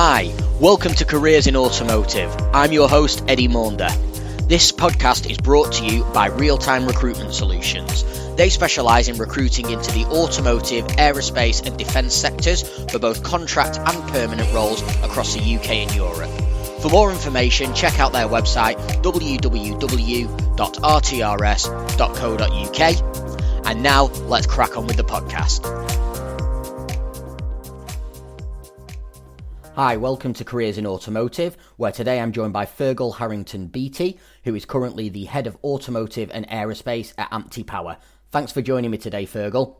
Hi, welcome to Careers in Automotive. I'm your host, Eddy Maunder. This podcast is brought to you by Real Time Recruitment Solutions. They specialise in recruiting into the automotive, aerospace, and defence sectors for both contract and permanent roles across the UK and Europe. For more information, check out their website www.rtrs.co.uk. And now, let's crack on with the podcast. Hi, welcome to Careers in Automotive, where today I'm joined by Fergal Harrington-Beatty, who is currently the head of automotive and aerospace at AMTE Power. Thanks for joining me today, Fergal.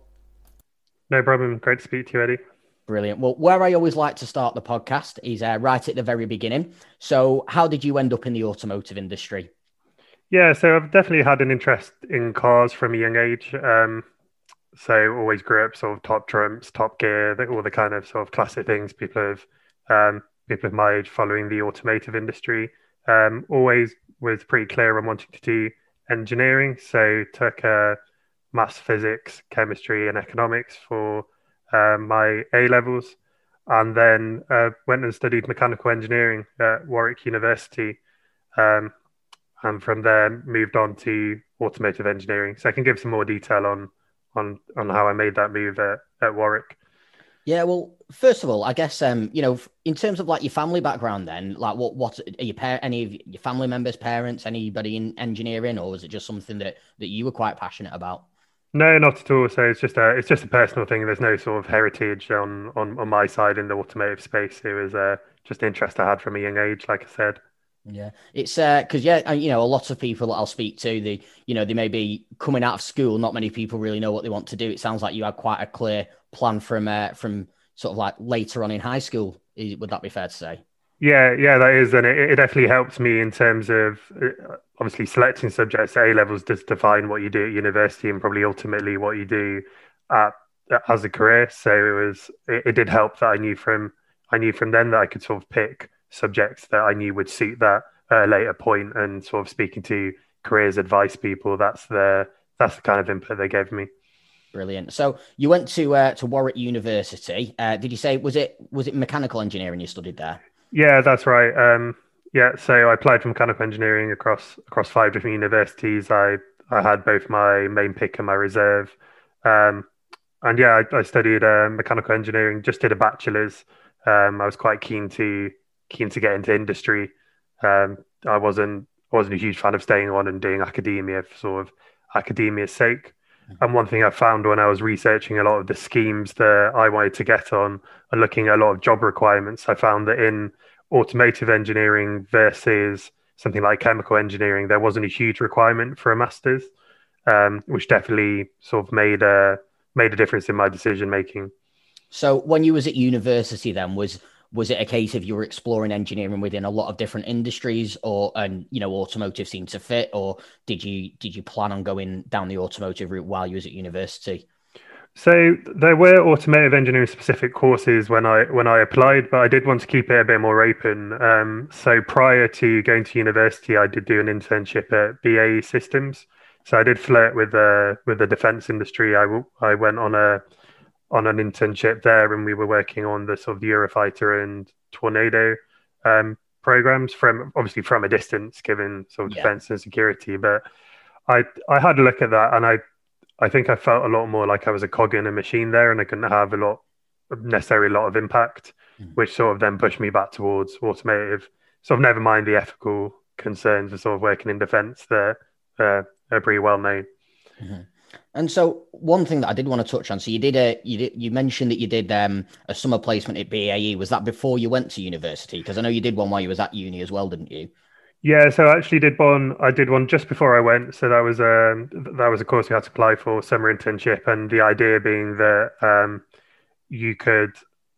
No problem. Great to speak to you, Eddy. Brilliant. Well, where I always like to start the podcast is uh, right at the very beginning. So, how did you end up in the automotive industry? Yeah, so I've definitely had an interest in cars from a young age. Um, so, always grew up sort of top trumps, top gear, all the kind of sort of classic things people have um, people of my age following the automotive industry. Um, always was pretty clear on wanting to do engineering, so took uh, maths, physics, chemistry, and economics for uh, my A levels, and then uh, went and studied mechanical engineering at Warwick University, um, and from there moved on to automotive engineering. So I can give some more detail on on on how I made that move at, at Warwick. Yeah, well, first of all, I guess um, you know, in terms of like your family background, then, like, what what are your par- any of your family members, parents, anybody in engineering, or was it just something that that you were quite passionate about? No, not at all. So it's just a it's just a personal thing. There's no sort of heritage on on, on my side in the automotive space. It was uh, just interest I had from a young age, like I said. Yeah, it's uh because yeah, you know, a lot of people that I'll speak to, they you know they may be coming out of school. Not many people really know what they want to do. It sounds like you had quite a clear plan from uh, from sort of like later on in high school. Would that be fair to say? Yeah, yeah, that is, and it, it definitely helps me in terms of uh, obviously selecting subjects A levels does define what you do at university and probably ultimately what you do at, as a career. So it was it, it did help that I knew from I knew from then that I could sort of pick subjects that I knew would suit that at a later point, and sort of speaking to careers advice people. That's the that's the kind of input they gave me. Brilliant. So you went to uh, to Warwick University. Uh, did you say was it was it mechanical engineering you studied there? Yeah, that's right. Um, yeah, so I applied for mechanical engineering across across five different universities. I I had both my main pick and my reserve. Um, and yeah, I, I studied uh, mechanical engineering. Just did a bachelor's. Um, I was quite keen to keen to get into industry. Um, I wasn't I wasn't a huge fan of staying on and doing academia for sort of academia's sake. And one thing I found when I was researching a lot of the schemes that I wanted to get on and looking at a lot of job requirements, I found that in automotive engineering versus something like chemical engineering, there wasn't a huge requirement for a master's, um, which definitely sort of made a made a difference in my decision making. So when you was at university, then was was it a case of you were exploring engineering within a lot of different industries or and you know automotive seemed to fit or did you did you plan on going down the automotive route while you was at university so there were automotive engineering specific courses when I when I applied, but I did want to keep it a bit more open. Um, so prior to going to university, I did do an internship at BAE Systems. So I did flirt with the uh, with the defense industry. I I went on a on an internship there, and we were working on the sort of Eurofighter and Tornado um, programs from obviously from a distance, given sort of yeah. defense and security. But I I had a look at that, and I I think I felt a lot more like I was a cog in a machine there, and I couldn't have a lot necessarily a lot of impact, mm. which sort of then pushed me back towards automotive. Sort of never mind the ethical concerns of sort of working in defense that uh, are pretty well known. Mm-hmm. And so one thing that I did want to touch on, so you did a you did you mentioned that you did um, a summer placement at BAE. Was that before you went to university? Because I know you did one while you was at uni as well, didn't you? Yeah, so I actually did one. I did one just before I went. So that was um that was a course you had to apply for summer internship, and the idea being that um you could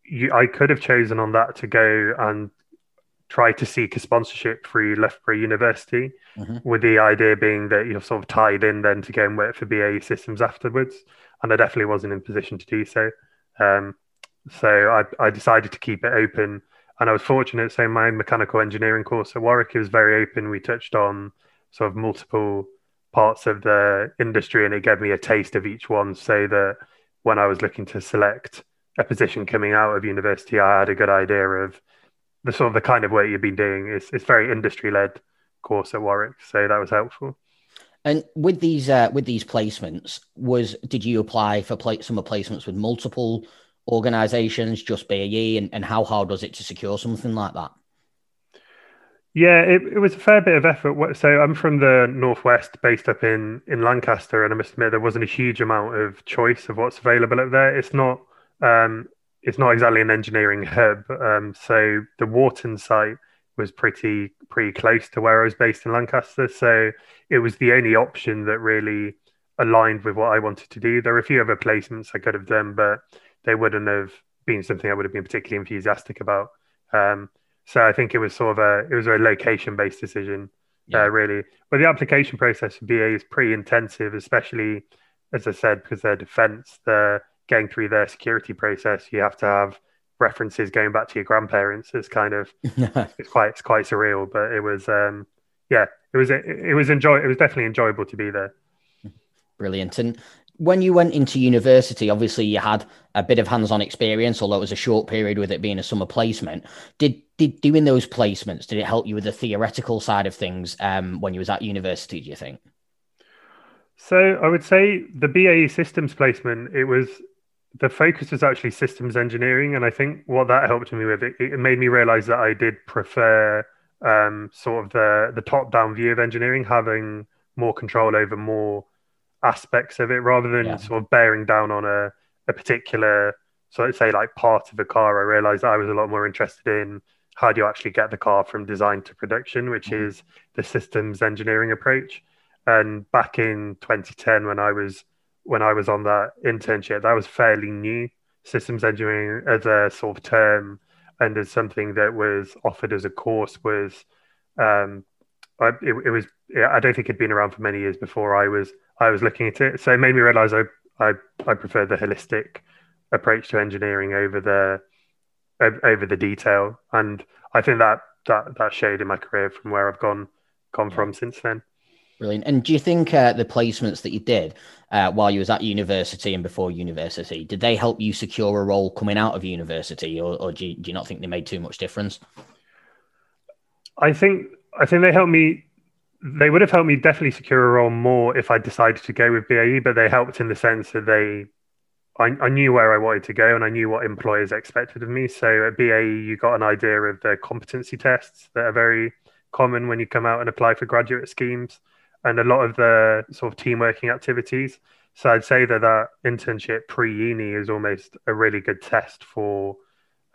you I could have chosen on that to go and try to seek a sponsorship through Loughborough University, mm-hmm. with the idea being that you're sort of tied in then to go and work for BAE Systems afterwards. And I definitely wasn't in position to do so. Um, so I, I decided to keep it open. And I was fortunate. So my mechanical engineering course at Warwick was very open. We touched on sort of multiple parts of the industry, and it gave me a taste of each one, so that when I was looking to select a position coming out of university, I had a good idea of the sort of the kind of work you've been doing. is it's very industry led course at Warwick, so that was helpful. And with these uh, with these placements, was did you apply for play, summer placements with multiple organisations, just BAE, and, and how hard was it to secure something like that? Yeah, it, it was a fair bit of effort. So I'm from the northwest, based up in in Lancaster, and I must admit there wasn't a huge amount of choice of what's available up there. It's not um, it's not exactly an engineering hub. Um, so the Warton site was pretty pretty close to where I was based in Lancaster, so it was the only option that really aligned with what I wanted to do. There were a few other placements I could have done, but they wouldn't have been something I would have been particularly enthusiastic about. Um, so I think it was sort of a it was a location based decision, uh, yeah. uh, really. But the application process for BA is pretty intensive, especially as I said, because they're defence. They're going through their security process. You have to have references going back to your grandparents. It's kind of it's quite it's quite surreal, but it was um, yeah, it was it, it was enjoy it was definitely enjoyable to be there. Brilliant. And when you went into university, obviously you had a bit of hands-on experience, although it was a short period with it being a summer placement. Did did doing those placements did it help you with the theoretical side of things um, when you was at university? Do you think? So I would say the BAE systems placement it was the focus was actually systems engineering, and I think what that helped me with it, it made me realize that I did prefer um, sort of the the top-down view of engineering, having more control over more aspects of it rather than yeah. sort of bearing down on a, a particular so let's say like part of a car i realized i was a lot more interested in how do you actually get the car from design to production which mm-hmm. is the systems engineering approach and back in 2010 when i was when i was on that internship that was fairly new systems engineering as a sort of term and as something that was offered as a course was um, I, it, it was I don't think it'd been around for many years before I was I was looking at it. So it made me realize I I, I prefer the holistic approach to engineering over the over the detail, and I think that that that showed in my career from where I've gone gone from since then. Brilliant. And do you think uh, the placements that you did uh, while you was at university and before university did they help you secure a role coming out of university, or, or do, you, do you not think they made too much difference? I think I think they helped me they would have helped me definitely secure a role more if I decided to go with BAE, but they helped in the sense that they, I, I knew where I wanted to go and I knew what employers expected of me. So at BAE, you got an idea of the competency tests that are very common when you come out and apply for graduate schemes, and a lot of the sort of team working activities. So I'd say that that internship pre uni is almost a really good test for,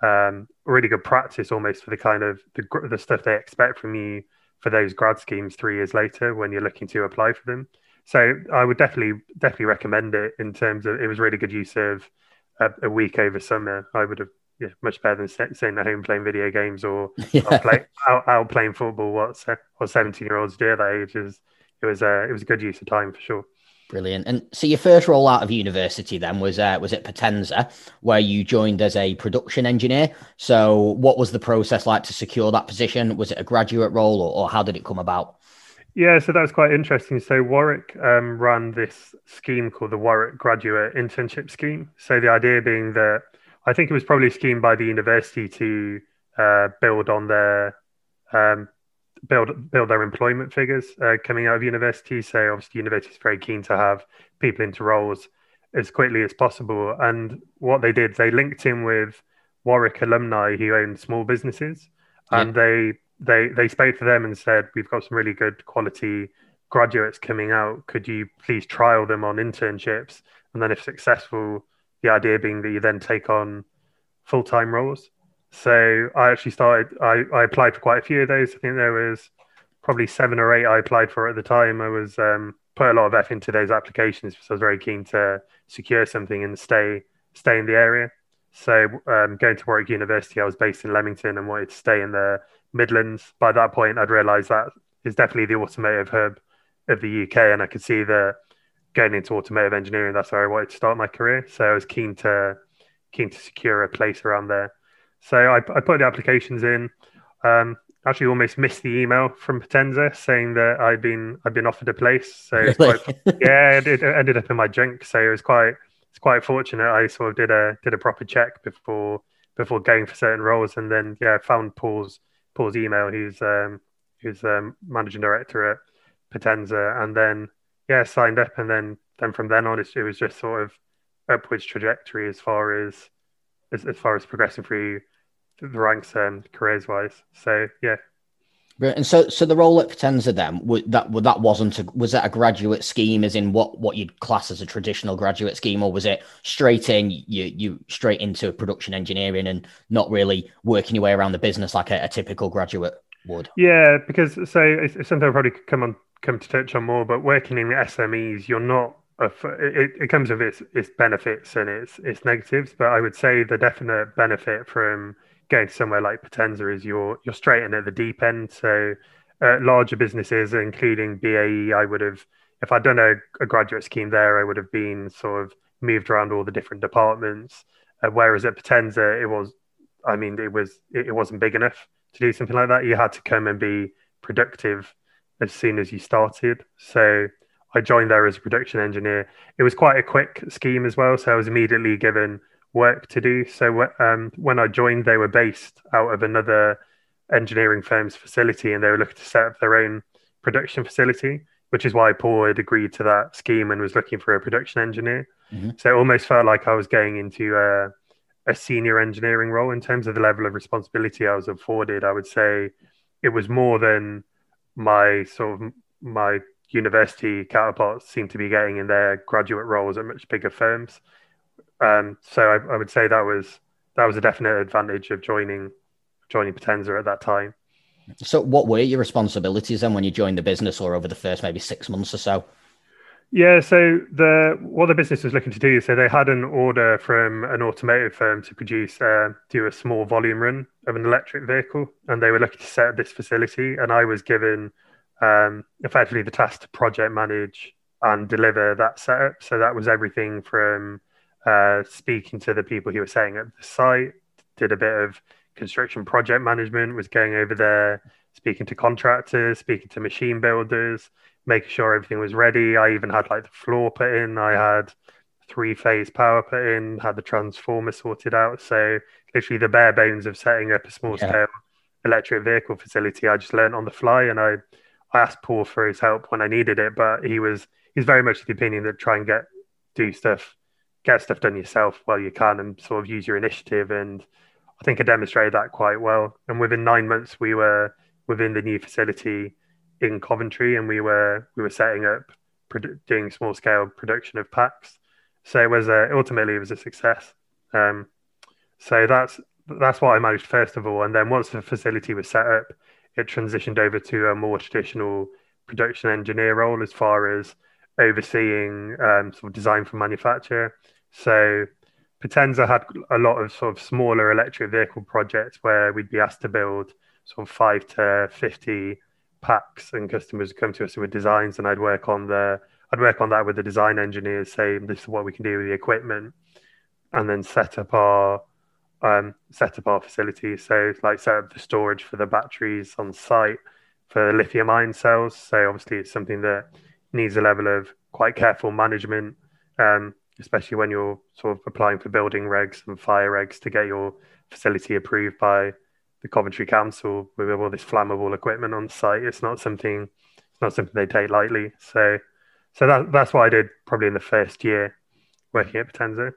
um, really good practice almost for the kind of the, the stuff they expect from you for those grad schemes three years later when you're looking to apply for them. So I would definitely definitely recommend it in terms of it was really good use of a, a week over summer. I would have yeah, much better than staying at home playing video games or yeah. out, play, out, out, playing football. What what seventeen year olds do at that age is it was uh, it was a good use of time for sure. Brilliant. And so your first role out of university then was uh, was at Potenza, where you joined as a production engineer. So what was the process like to secure that position? Was it a graduate role, or, or how did it come about? Yeah, so that was quite interesting. So Warwick um, ran this scheme called the Warwick Graduate Internship Scheme. So the idea being that I think it was probably a scheme by the university to uh, build on their um, build build their employment figures uh, coming out of university. So obviously, university is very keen to have people into roles as quickly as possible. And what they did, they linked in with Warwick alumni who own small businesses, yeah. and they they they spoke to them and said, "We've got some really good quality graduates coming out. Could you please trial them on internships? And then, if successful, the idea being that you then take on full time roles." So I actually started. I, I applied for quite a few of those. I think there was probably seven or eight I applied for at the time. I was um, put a lot of effort into those applications because I was very keen to secure something and stay stay in the area. So um, going to Warwick University, I was based in Leamington and wanted to stay in the Midlands. By that point, I'd realised that is definitely the automotive hub of the UK, and I could see that going into automotive engineering, that's where I wanted to start my career. So I was keen to keen to secure a place around there. So I, I put the applications in. Um, actually, almost missed the email from Potenza saying that I'd been I'd been offered a place. So really? quite, yeah, it, it, ended up in my junk. So it was quite it's quite fortunate. I sort of did a did a proper check before before going for certain roles, and then yeah, found Paul's Paul's email. He's um, who's um, managing director at Potenza, and then yeah, signed up, and then then from then on, it was just sort of upwards trajectory as far as as, as far as progressing through the ranks and um, careers wise. So yeah. And so, so the role at Potenza then that that wasn't a, was that a graduate scheme, as in what what you'd class as a traditional graduate scheme, or was it straight in you you straight into production engineering and not really working your way around the business like a, a typical graduate would? Yeah, because so it's, it's something I probably come on come to touch on more, but working in the SMEs, you're not it, it comes with its its benefits and its its negatives, but I would say the definite benefit from going to somewhere like Potenza is you're you're straight in at the deep end. So uh, larger businesses, including BAE, I would have if I'd done a, a, graduate scheme there, I would have been sort of moved around all the different departments. Uh, whereas at Potenza, it was, I mean, it was it, it wasn't big enough to do something like that. You had to come and be productive as soon as you started. So I joined there as a production engineer. It was quite a quick scheme as well, so I was immediately given work to do. So um, when I joined, they were based out of another engineering firm's facility, and they were looking to set up their own production facility, which is why Paul had agreed to that scheme and was looking for a production engineer. Mm-hmm. So it almost felt like I was going into a, a senior engineering role in terms of the level of responsibility I was afforded. I would say it was more than my sort of my university counterparts seem to be getting in their graduate roles at much bigger firms. Um, so I, I, would say that was that was a definite advantage of joining joining Potenza at that time. So, what were your responsibilities then when you joined the business, or over the first maybe six months or so? Yeah, so the what the business was looking to do, is so they had an order from an automotive firm to produce uh, do a small volume run of an electric vehicle, and they were looking to set up this facility, and I was given um, effectively the task to project manage and deliver that setup. So that was everything from uh, speaking to the people who were setting up the site, did a bit of construction project management, was going over there, speaking to contractors, speaking to machine builders, making sure everything was ready. I even had like the floor put in. I had three phase power put in, had the transformer sorted out. So literally the bare bones of setting up a small scale yeah. electric vehicle facility. I just learned on the fly and I I asked Paul for his help when I needed it, but he was he's very much of the opinion that try and get do stuff, get stuff done yourself while you can, and sort of use your initiative. And I think I demonstrated that quite well. And within nine months, we were within the new facility in Coventry, and we were we were setting up doing small scale production of packs. So it was a, ultimately it was a success. Um, so that's that's what I managed first of all, and then once the facility was set up, it transitioned over to a more traditional production engineer role as far as overseeing um, sort of design for manufacture. So Potenza had a lot of sort of smaller electric vehicle projects where we'd be asked to build sort of five to fifty packs, and customers would come to us with designs, and I'd work on the I'd work on that with the design engineers, saying this is what we can do with the equipment, and then set up our um, set up our facilities. So, like, set up the storage for the batteries on site for lithium ion cells. So, obviously, it's something that needs a level of quite careful management, um, especially when you're sort of applying for building regs and fire regs to get your facility approved by the Coventry Council with all this flammable equipment on site. It's not something, it's not something they take lightly. So, so that, that's what I did probably in the first year working at Potenza.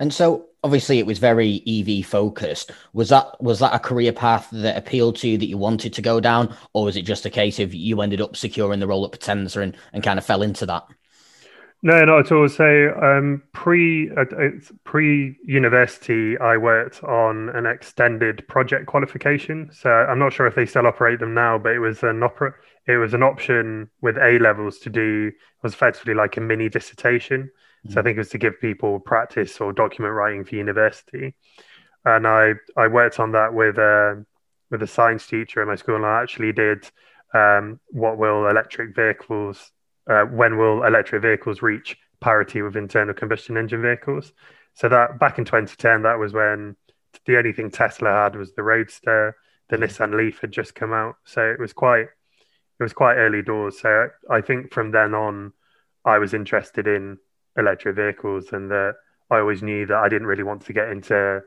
And so obviously it was very EV focused. Was that was that a career path that appealed to you that you wanted to go down, or was it just a case of you ended up securing the role at Potenza and, and kind of fell into that? No, not at all. So um, pre uh, pre university, I worked on an extended project qualification. So I'm not sure if they still operate them now, but it was an opera. It was an option with A levels to do. It was effectively like a mini dissertation. So I think it was to give people practice or document writing for university. And I I worked on that with a uh, with a science teacher at my school, and I actually did um, what will electric vehicles uh, when will electric vehicles reach parity with internal combustion engine vehicles? So that back in 2010, that was when the only thing Tesla had was the Roadster. The Nissan Leaf had just come out, so it was quite it was quite early doors. So I think from then on, I was interested in electric vehicles and that I always knew that I didn't really want to get into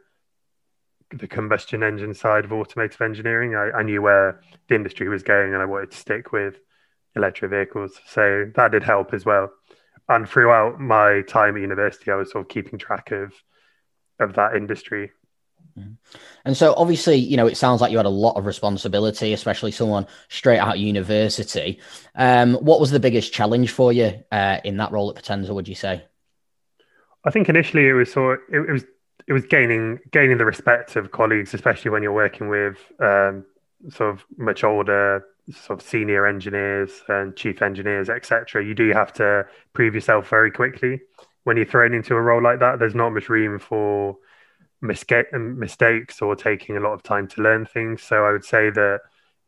the combustion engine side of automotive engineering. I, I knew where the industry was going, and I wanted to stick with electric vehicles. So that did help as well. And throughout my time at university, I was sort of keeping track of of that industry. Mm-hmm. And so, obviously, you know, it sounds like you had a lot of responsibility, especially someone straight out of university. Um, what was the biggest challenge for you uh, in that role at Potenza? Would you say? I think initially it was sort. Of, it, it was it was gaining gaining the respect of colleagues, especially when you're working with um, sort of much older, sort of senior engineers and chief engineers, etc. You do have to prove yourself very quickly when you're thrown into a role like that. There's not much room for mistakes or taking a lot of time to learn things. So I would say that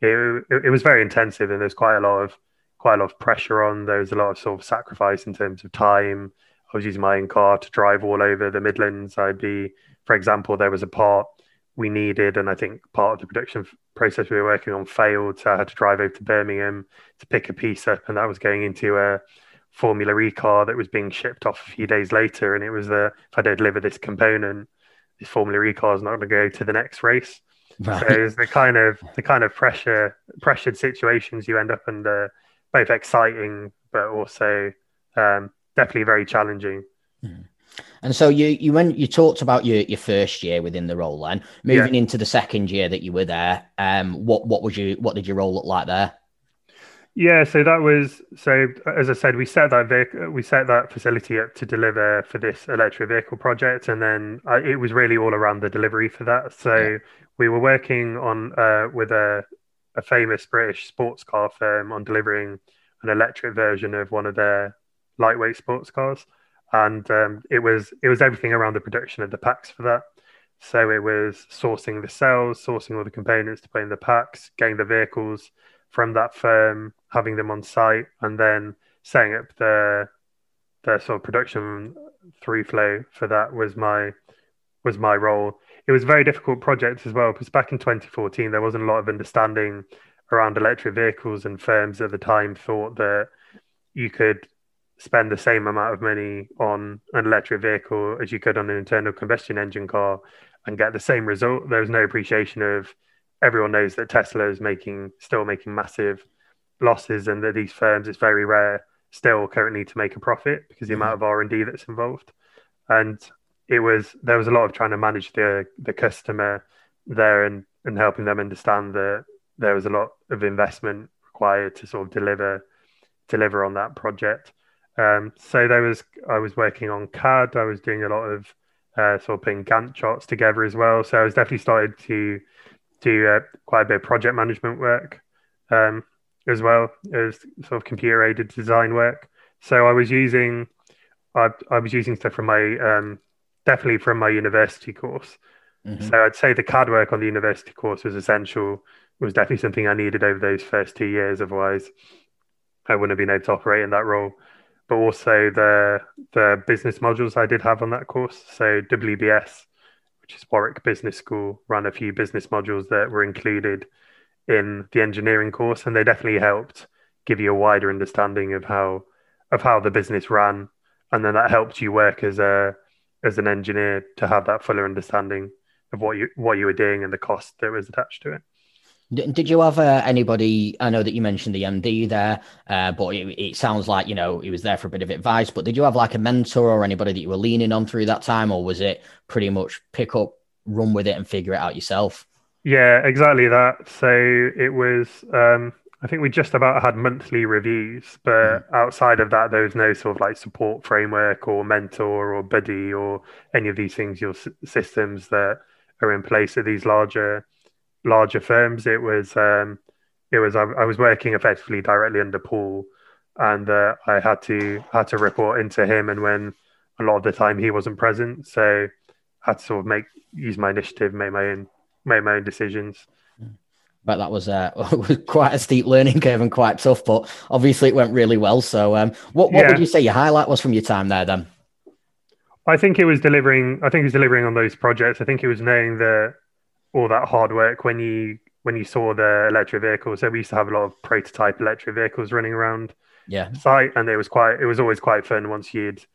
it, it, it was very intensive, and there's quite a lot of quite a lot of pressure on. There was a lot of sort of sacrifice in terms of time. I was using my own car to drive all over the Midlands. I'd be, for example, there was a part we needed, and I think part of the production process we were working on failed. So I had to drive over to Birmingham to pick a piece up, and that was going into a Formula E car that was being shipped off a few days later. And it was the if I don't deliver this component, this Formula E car is not going to go to the next race. Right. So it's the kind of the kind of pressure pressured situations you end up under, both exciting but also um, definitely very challenging. Mm. And so you you went you talked about your, your first year within the role then moving yeah. into the second year that you were there. Um, what what was you what did your role look like there? Yeah, so that was so as I said, we set that vehicle, we set that facility up to deliver for this electric vehicle project, and then I, it was really all around the delivery for that. So yeah. we were working on uh, with a a famous British sports car firm on delivering an electric version of one of their lightweight sports cars, and um, it was it was everything around the production of the packs for that. So it was sourcing the cells, sourcing all the components to put in the packs, getting the vehicles from that firm, having them on site, and then setting up the the sort of production through flow for that was my was my role. It was a very difficult project as well because back in 2014 there wasn't a lot of understanding around electric vehicles, and firms at the time thought that you could spend the same amount of money on an electric vehicle as you could on an internal combustion engine car and get the same result. There was no appreciation of everyone knows that Tesla is making still making massive losses, and that these firms it's very rare still currently to make a profit because the mm-hmm. amount of R and D that's involved. And it was there was a lot of trying to manage the the customer there and and helping them understand that there was a lot of investment required to sort of deliver deliver on that project. Um, so there was I was working on CAD. I was doing a lot of uh, sort of putting Gantt charts together as well. So I was definitely started to do uh, quite a bit of project management work um, as well as sort of computer aided design work. So I was using I, I was using stuff from my um, definitely from my university course. Mm-hmm. So I'd say the CAD work on the university course was essential. It was definitely something I needed over those first two years. Otherwise, I wouldn't have been able to operate in that role. But also the the business modules I did have on that course. So WBS which is Warwick Business School, ran a few business modules that were included in the engineering course, and they definitely helped give you a wider understanding of how of how the business ran, and then that helped you work as a as an engineer to have that fuller understanding of what you what you were doing and the cost that was attached to it. Did you have uh, anybody? I know that you mentioned the MD there, uh, but it, it, sounds like you know he was there for a bit of advice. But did you have like a mentor or anybody that you were leaning on through that time, or was it pretty much pick up, run with it, and figure it out yourself? Yeah, exactly that. So it was. Um, I think we just about had monthly reviews, but mm. outside of that, there was no sort of like support framework or mentor or buddy or any of these things, your s- systems that are in place at these larger larger firms, it was um, it was I, I, was working effectively directly under Paul, and uh, I had to had to report into him. And when a lot of the time he wasn't present, so I had to sort of make use my initiative, make my own make my own decisions. But that was uh, was quite a steep learning curve and quite tough. But obviously, it went really well. So, um, what what yeah. would you say your highlight was from your time there then? I think it was delivering. I think it was delivering on those projects. I think it was knowing that all that hard work when you when you saw the electric vehicles. So we used to have a lot of prototype electric vehicles running around yeah site, and it was quite it was always quite fun once you'd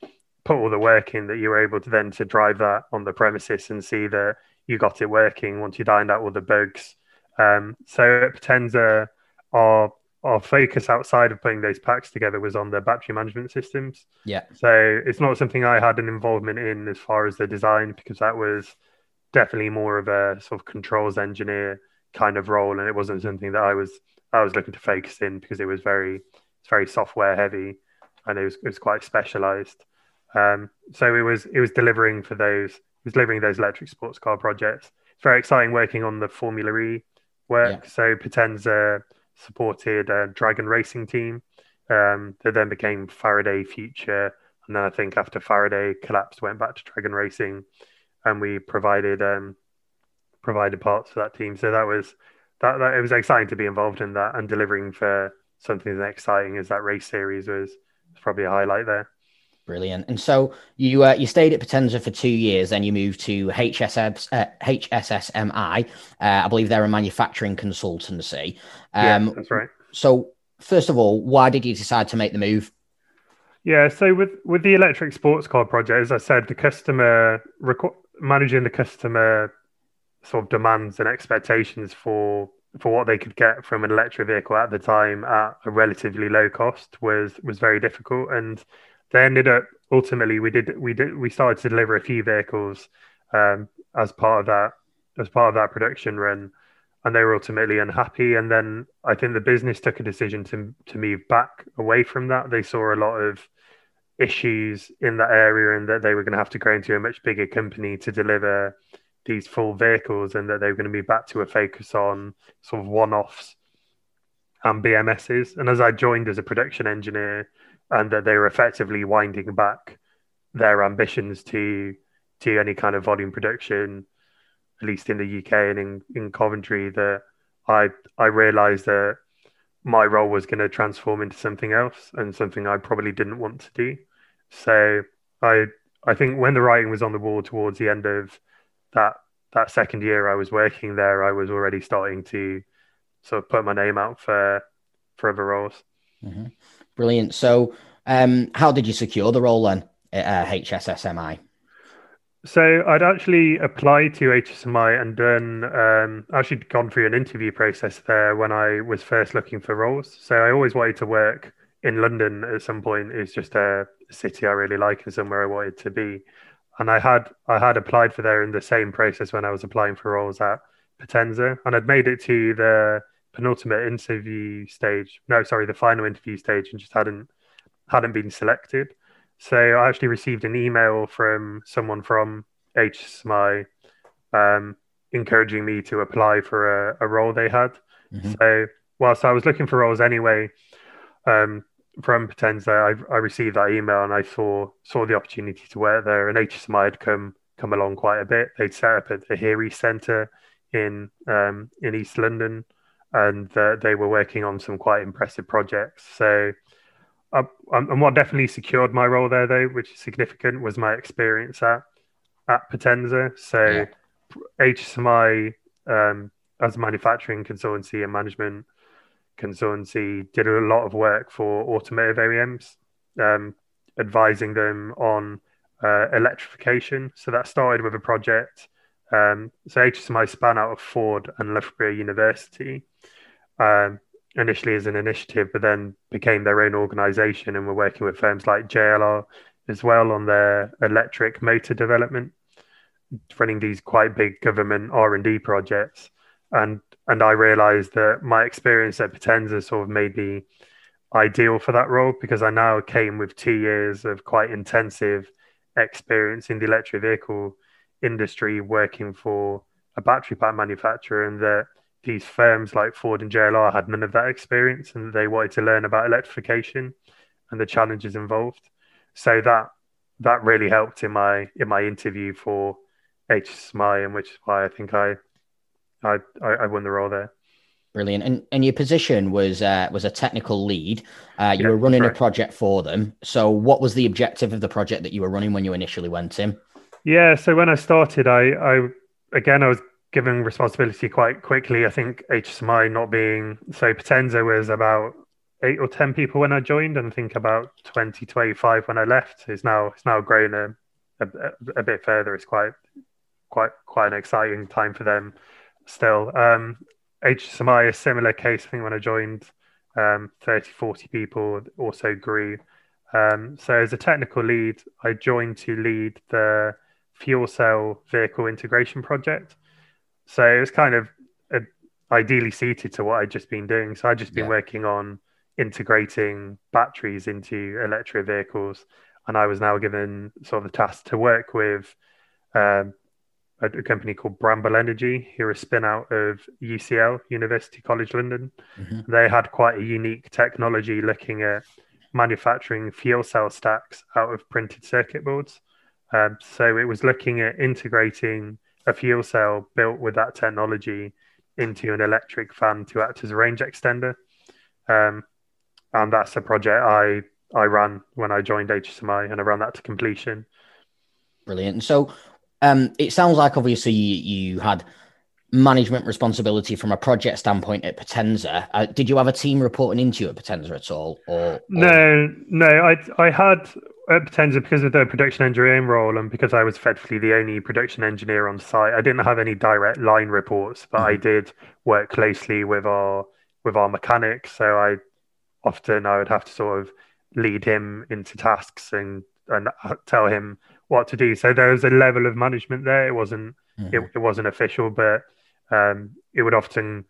put all the work in that you were able to then to drive that on the premises and see that you got it working once you'd ironed out all the bugs. Um, so at Potenza, our our focus outside of putting those packs together was on the battery management systems. Yeah. So it's not something I had an involvement in as far as the design because that was definitely more of a sort of controls engineer kind of role, and it wasn't something that I was I was looking to focus in because it was very it's very software heavy and it was, it was quite specialized. Um, so it was it was delivering for those it was delivering those electric sports car projects. It's very exciting working on the Formula E work. Yeah. So Potenza supported a Dragon Racing team um, that then became Faraday Future, and then I think after Faraday collapsed, went back to Dragon Racing, and we provided um, provided parts for that team. So that was that, that it was exciting to be involved in that and delivering for something as exciting as that race series was, was probably a highlight there. Brilliant. And so you uh, you stayed at Potenza for two years, then you moved to HSS, uh, HSSMI. Uh, I believe they're a manufacturing consultancy. Um, yeah, that's right. So first of all, why did you decide to make the move? Yeah, so with with the electric sports car project, as I said, the customer managing the customer sort of demands and expectations for for what they could get from an electric vehicle at the time at a relatively low cost was was very difficult. And they ended up ultimately we did we did we started to deliver a few vehicles um, as part of that as part of that production run and they were ultimately unhappy. And then i think the business took a decision to to move back away from that. They saw a lot of issues in that area and that they were going to have to grow into a much bigger company to deliver these full vehicles and that they were going to be back to a focus on sort of one-offs and BMSs. And as I joined as a production engineer, and that they were effectively winding back their ambitions to to any kind of volume production, at least in the UK and in, in Coventry, that I I realised that my role was going to transform into something else and something I probably didn't want to do. So I I think when the writing was on the wall towards the end of that that second year I was working there, I was already starting to sort of put my name out for for other roles. Mm-hmm. Brilliant. So, um, how did you secure the role then at uh, HSSMI? So I'd actually applied to HSMI and done um, actually gone through an interview process there when I was first looking for roles. So I always wanted to work in London at some point. It's just a city I really like and somewhere I wanted to be and I had I had applied for there in the same process when I was applying for roles at Potenza, and I'd made it to the penultimate interview stage. No, sorry, the final interview stage, and just hadn't hadn't been selected. So I actually received an email from someone from HSMI um, encouraging me to apply for a, a role they had. Mm-hmm. So whilst I was looking for roles anyway, um, from Potenza, I, I received that email and I saw saw the opportunity to work there. And HSMI had come come along quite a bit. They'd set up at the HERE Centre in um, in East London, and uh, they were working on some quite impressive projects. So, uh, and what definitely secured my role there, though, which is significant, was my experience at at Potenza. So, yeah. HSMI um, as a manufacturing consultancy and management consultancy did a lot of work for automotive OEMs, um, advising them on uh, electrification. So that started with a project. Um, so HSMI span out of Ford and Loughborough University um, initially as an initiative, but then became their own organization and were working with firms like JLR as well on their electric motor development, running these quite big government R&D projects. And and I realized that my experience at Potenza sort of made me ideal for that role because I now came with two years of quite intensive experience in the electric vehicle industry working for a battery pack manufacturer and that these firms like Ford and JLR had none of that experience and they wanted to learn about electrification and the challenges involved. So that that really helped in my in my interview for HSMI and which is why I think I I, I, won the role there. Brilliant. And and your position was uh, was a technical lead. Uh, you yeah, were running a project for them. So what was the objective of the project that you were running when you initially went in? Yeah. So when I started, I, I again I was given responsibility quite quickly. I think HSMI not being so Potenza was about eight or ten people when I joined, and I think about 20, 25 when I left. It's now it's now grown a, a, a bit further. It's quite quite quite an exciting time for them still. Um, HSMI, a similar case, I think when I joined, um, 30, 40 people also grew. Um, so as a technical lead, I joined to lead the fuel cell vehicle integration project. So it was kind of a, ideally suited to what I'd just been doing. So I'd just been yeah. working on integrating batteries into electric vehicles. And I was now given sort of the task to work with um, a, a, company called Bramble Energy, who are a spin out of UCL, University College London. Mm-hmm. They had quite a unique technology looking at manufacturing fuel cell stacks out of printed circuit boards. Um, so it was looking at integrating a fuel cell built with that technology into an electric fan to act as a range extender. Um, and that's a project I I ran when I joined HSMI, and I ran that to completion. Brilliant. And so, um, it sounds like obviously you, you, had management responsibility from a project standpoint at Potenza. Uh, did you have a team reporting into you at Potenza at all? Or, or... no, no, I I had at Potenza because of the production engineering role and because I was effectively the only production engineer on site. I didn't have any direct line reports, but mm-hmm. I did work closely with our with our mechanics. So I often I would have to sort of lead him into tasks and and tell him what to do. So there was a level of management there. It wasn't mm-hmm. it, it wasn't official, but um, it would often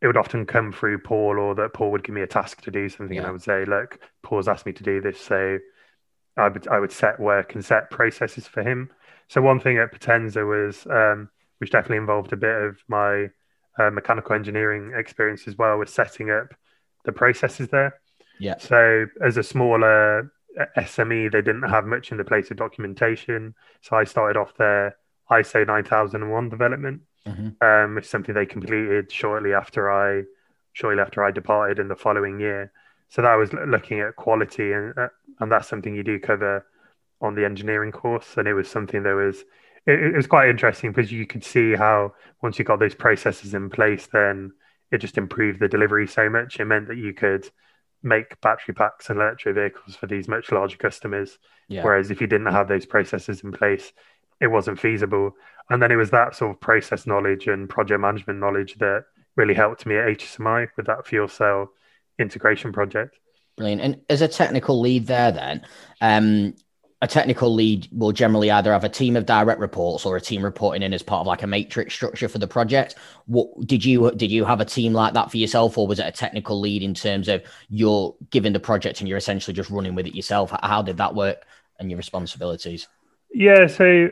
it would often come through Paul or that Paul would give me a task to do something yeah. and I would say, look, Paul's asked me to do this. So I would I would set work and set processes for him. So one thing at Potenza was um, which definitely involved a bit of my uh, mechanical engineering experience as well, was setting up the processes there. Yeah. So as a smaller SME, they didn't have much in the place of documentation. So I started off their ISO 9001 development, mm-hmm. um, which is something they completed shortly after I shortly after I departed in the following year. So that was looking at quality, and uh, and that's something you do cover on the engineering course. And it was something that was it, it was quite interesting because you could see how once you got those processes in place, then it just improved the delivery so much. It meant that you could make battery packs and electric vehicles for these much larger customers. Yeah. Whereas if you didn't have those processes in place, it wasn't feasible. And then it was that sort of process knowledge and project management knowledge that really helped me at HSMI with that fuel cell integration project. Brilliant. And as a technical lead there, then, um, a technical lead will generally either have a team of direct reports or a team reporting in as part of like a matrix structure for the project. What did you did you have a team like that for yourself, or was it a technical lead in terms of you're given the project and you're essentially just running with it yourself? How did that work and your responsibilities? Yeah, so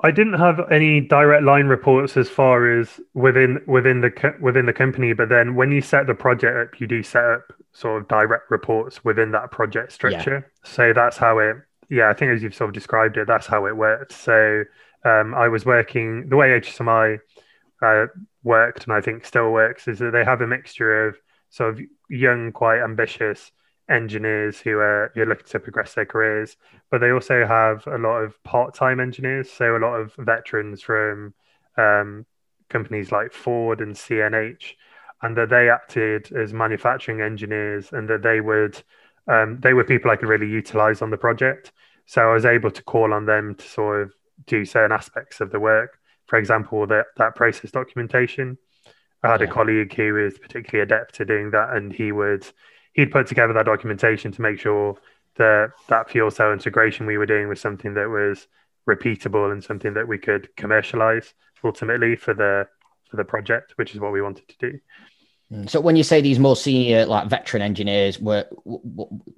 I didn't have any direct line reports as far as within within the within the company, but then when you set the project up, you do set up sort of direct reports within that project structure. Yeah. So that's how it yeah, I think as you've sort of described it, that's how it worked. So um, I was working the way HSMI uh, worked, and I think still works, is that they have a mixture of sort of young, quite ambitious engineers who are who are looking to progress their careers, but they also have a lot of part-time engineers. So a lot of veterans from um, companies like Ford and CNH, and that they acted as manufacturing engineers, and that they would um, they were people I could really utilize on the project. So I was able to call on them to sort of do certain aspects of the work. For example, that that process documentation. I had yeah. a colleague who was particularly adept at doing that, and he would he'd put together that documentation to make sure that that fuel cell integration we were doing was something that was repeatable and something that we could commercialize ultimately for the the project, which is what we wanted to do. Mm. So when you say these more senior, like veteran engineers, were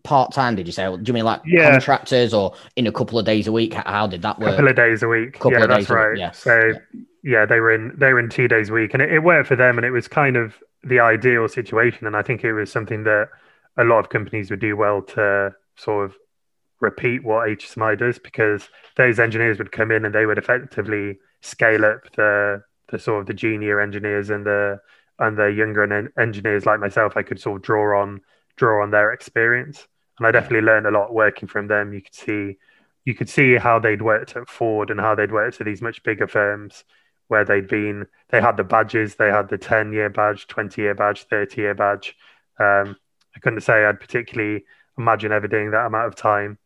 part time? Did you say? Do you mean like yeah. contractors or in a couple of days a week? How did that work? A couple of days a week. Couple yeah, that's right. Yeah. So yeah. yeah. they were in they were in two days a week, and it, it worked for them, and it was kind of the ideal situation. And I think it was something that a lot of companies would do well to sort of repeat what HSMI does, because those engineers would come in and they would effectively scale up the the sort of the junior engineers and the and the younger en- engineers like myself, I could sort of draw on draw on their experience, and I definitely learned a lot working from them. You could see you could see how they'd worked at Ford and how they'd worked at these much bigger firms where they'd been. They had the badges, they had the ten year badge, twenty year badge, thirty year badge. Um, I couldn't say I'd particularly imagine ever doing that amount of time.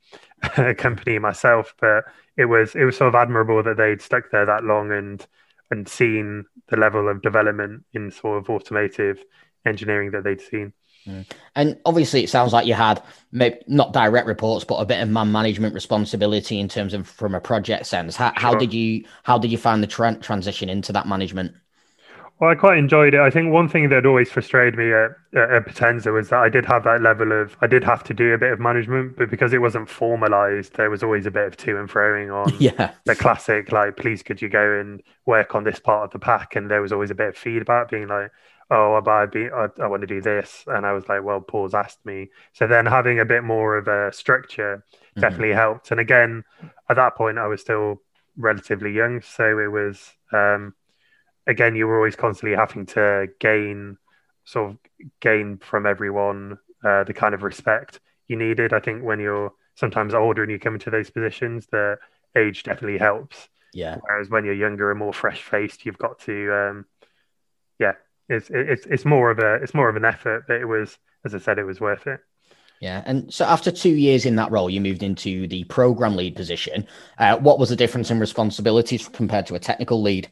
company myself, but it was it was sort of admirable that they'd stuck there that long and and seen the level of development in sort of automotive engineering that they'd seen. Mm. And obviously, it sounds like you had maybe not direct reports, but a bit of man management responsibility in terms of from a project sense. How, sure. how did you how did you find the tra- transition into that management? Well, I quite enjoyed it. I think one thing that always frustrated me at, at Potenza was that I did have that level of, I did have to do a bit of management, but because it wasn't formalized, there was always a bit of to and froing on yeah. the classic, like, please could you go and work on this part of the pack? And there was always a bit of feedback being like, oh, I, be, I, I want to do this. And I was like, well, Paul's asked me. So then having a bit more of a structure mm-hmm. definitely mm-hmm. helped. And again, at that point, I was still relatively young. So it was, um, again, you were always constantly having to gain sort of gain from everyone uh, the kind of respect you needed. I think when you're sometimes older and you come into those positions, the age definitely helps. Yeah. Whereas when you're younger and more fresh faced, you've got to, um, yeah, it's it's it's more of a it's more of an effort, but it was, as I said, it was worth it. Yeah, and so after two years in that role, you moved into the program lead position. Uh, what was the difference in responsibilities compared to a technical lead?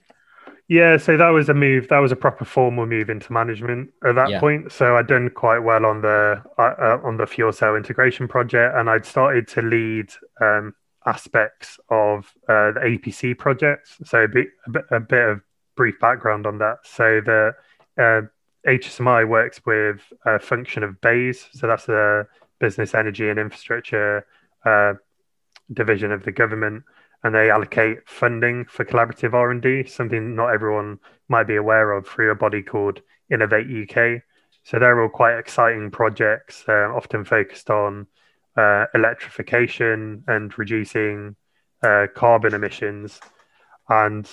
Yeah, so that was a move. That was a proper formal move into management at that yeah. point. So I'd done quite well on the uh, uh, on the fuel cell integration project, and I'd started to lead um, aspects of uh, the APC projects. So a bit, a bit, a bit of brief background on that. So the uh, HSSMI works with a function of BEIS. So that's the Business Energy and Infrastructure uh, division of the government and they allocate funding for collaborative R&D, something not everyone might be aware of through a body called Innovate UK. So they're all quite exciting projects, uh, often focused on uh, electrification and reducing uh, carbon emissions, and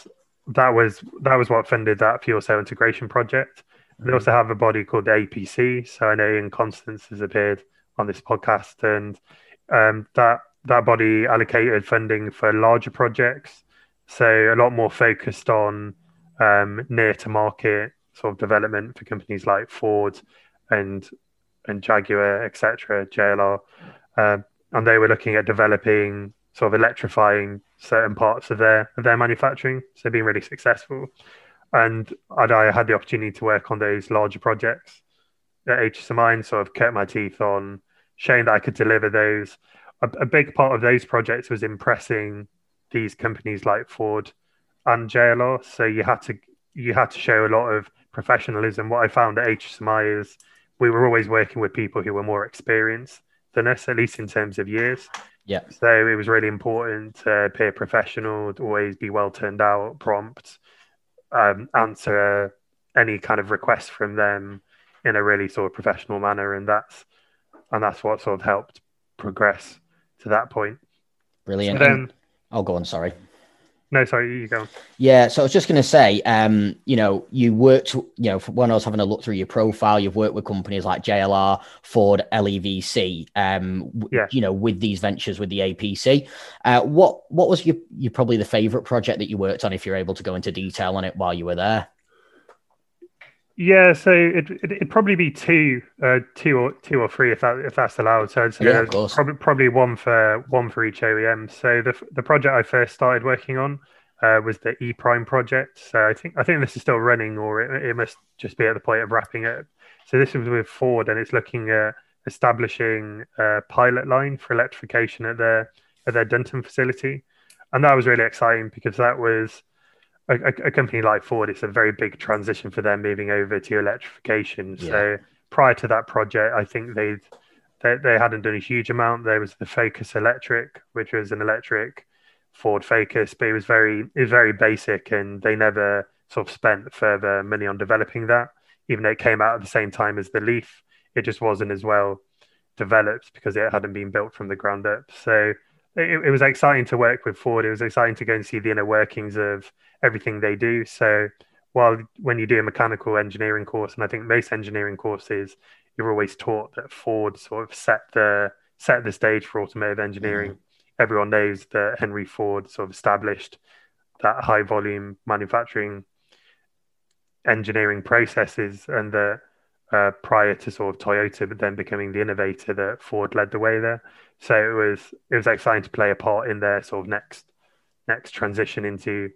that was that was what funded that fuel cell integration project. They also have a body called the APC. So I know Ian Constance has appeared on this podcast, and um, that that body allocated funding for larger projects, so a lot more focused on um, near to market sort of development for companies like Ford and and Jaguar, etc., JLR, uh, and they were looking at developing sort of electrifying certain parts of their of their manufacturing. So being really successful, and I had the opportunity to work on those larger projects at HSSMI, and sort of cut my teeth on showing that I could deliver those a, a big part of those projects was impressing these companies like Ford and JLR. So you had to you had to show a lot of professionalism. What I found at HSSMI is we were always working with people who were more experienced than us, at least in terms of years. Yeah. So it was really important to appear professional, to always be well turned out, prompt, um, answer any kind of request from them in a really sort of professional manner, and that's and that's what sort of helped progress to that point. Brilliant. So then, oh, go on. Sorry. No, sorry, you go. Yeah, so I was just going to say, um, you know, you worked, you know, when I was having a look through your profile, you've worked with companies like JLR, Ford, LEVC, um, yeah. you know, with these ventures with the APC. Uh, what what was your, your probably the favorite project that you worked on, if you're able to go into detail on it while you were there? Yeah, so it, it would probably be two, uh, two or two or three if that if that's allowed. So it's yeah, uh, probably probably one for one for each OEM. So the the project I first started working on uh, was the E Prime project. So I think I think this is still running, or it, it must just be at the point of wrapping up. So this was with Ford, and it's looking at establishing a pilot line for electrification at their at their Dunton facility, and that was really exciting because that was a, a, company like Ford, it's a very big transition for them moving over to electrification. Yeah. So prior to that project, I think they'd they, they hadn't done a huge amount. There was the Focus Electric, which was an electric Ford Focus, but it was very it was very basic, and they never sort of spent further money on developing that. Even though it came out at the same time as the Leaf, it just wasn't as well developed because it hadn't been built from the ground up. So it, it was exciting to work with Ford. It was exciting to go and see the inner workings of everything they do. So while when you do a mechanical engineering course, and I think most engineering courses, you're always taught that Ford sort of set the set the stage for automotive engineering. Mm. Everyone knows that Henry Ford sort of established that high volume manufacturing engineering processes and that uh, prior to sort of Toyota, but then becoming the innovator that Ford led the way there. So it was it was exciting to play a part in their sort of next next transition into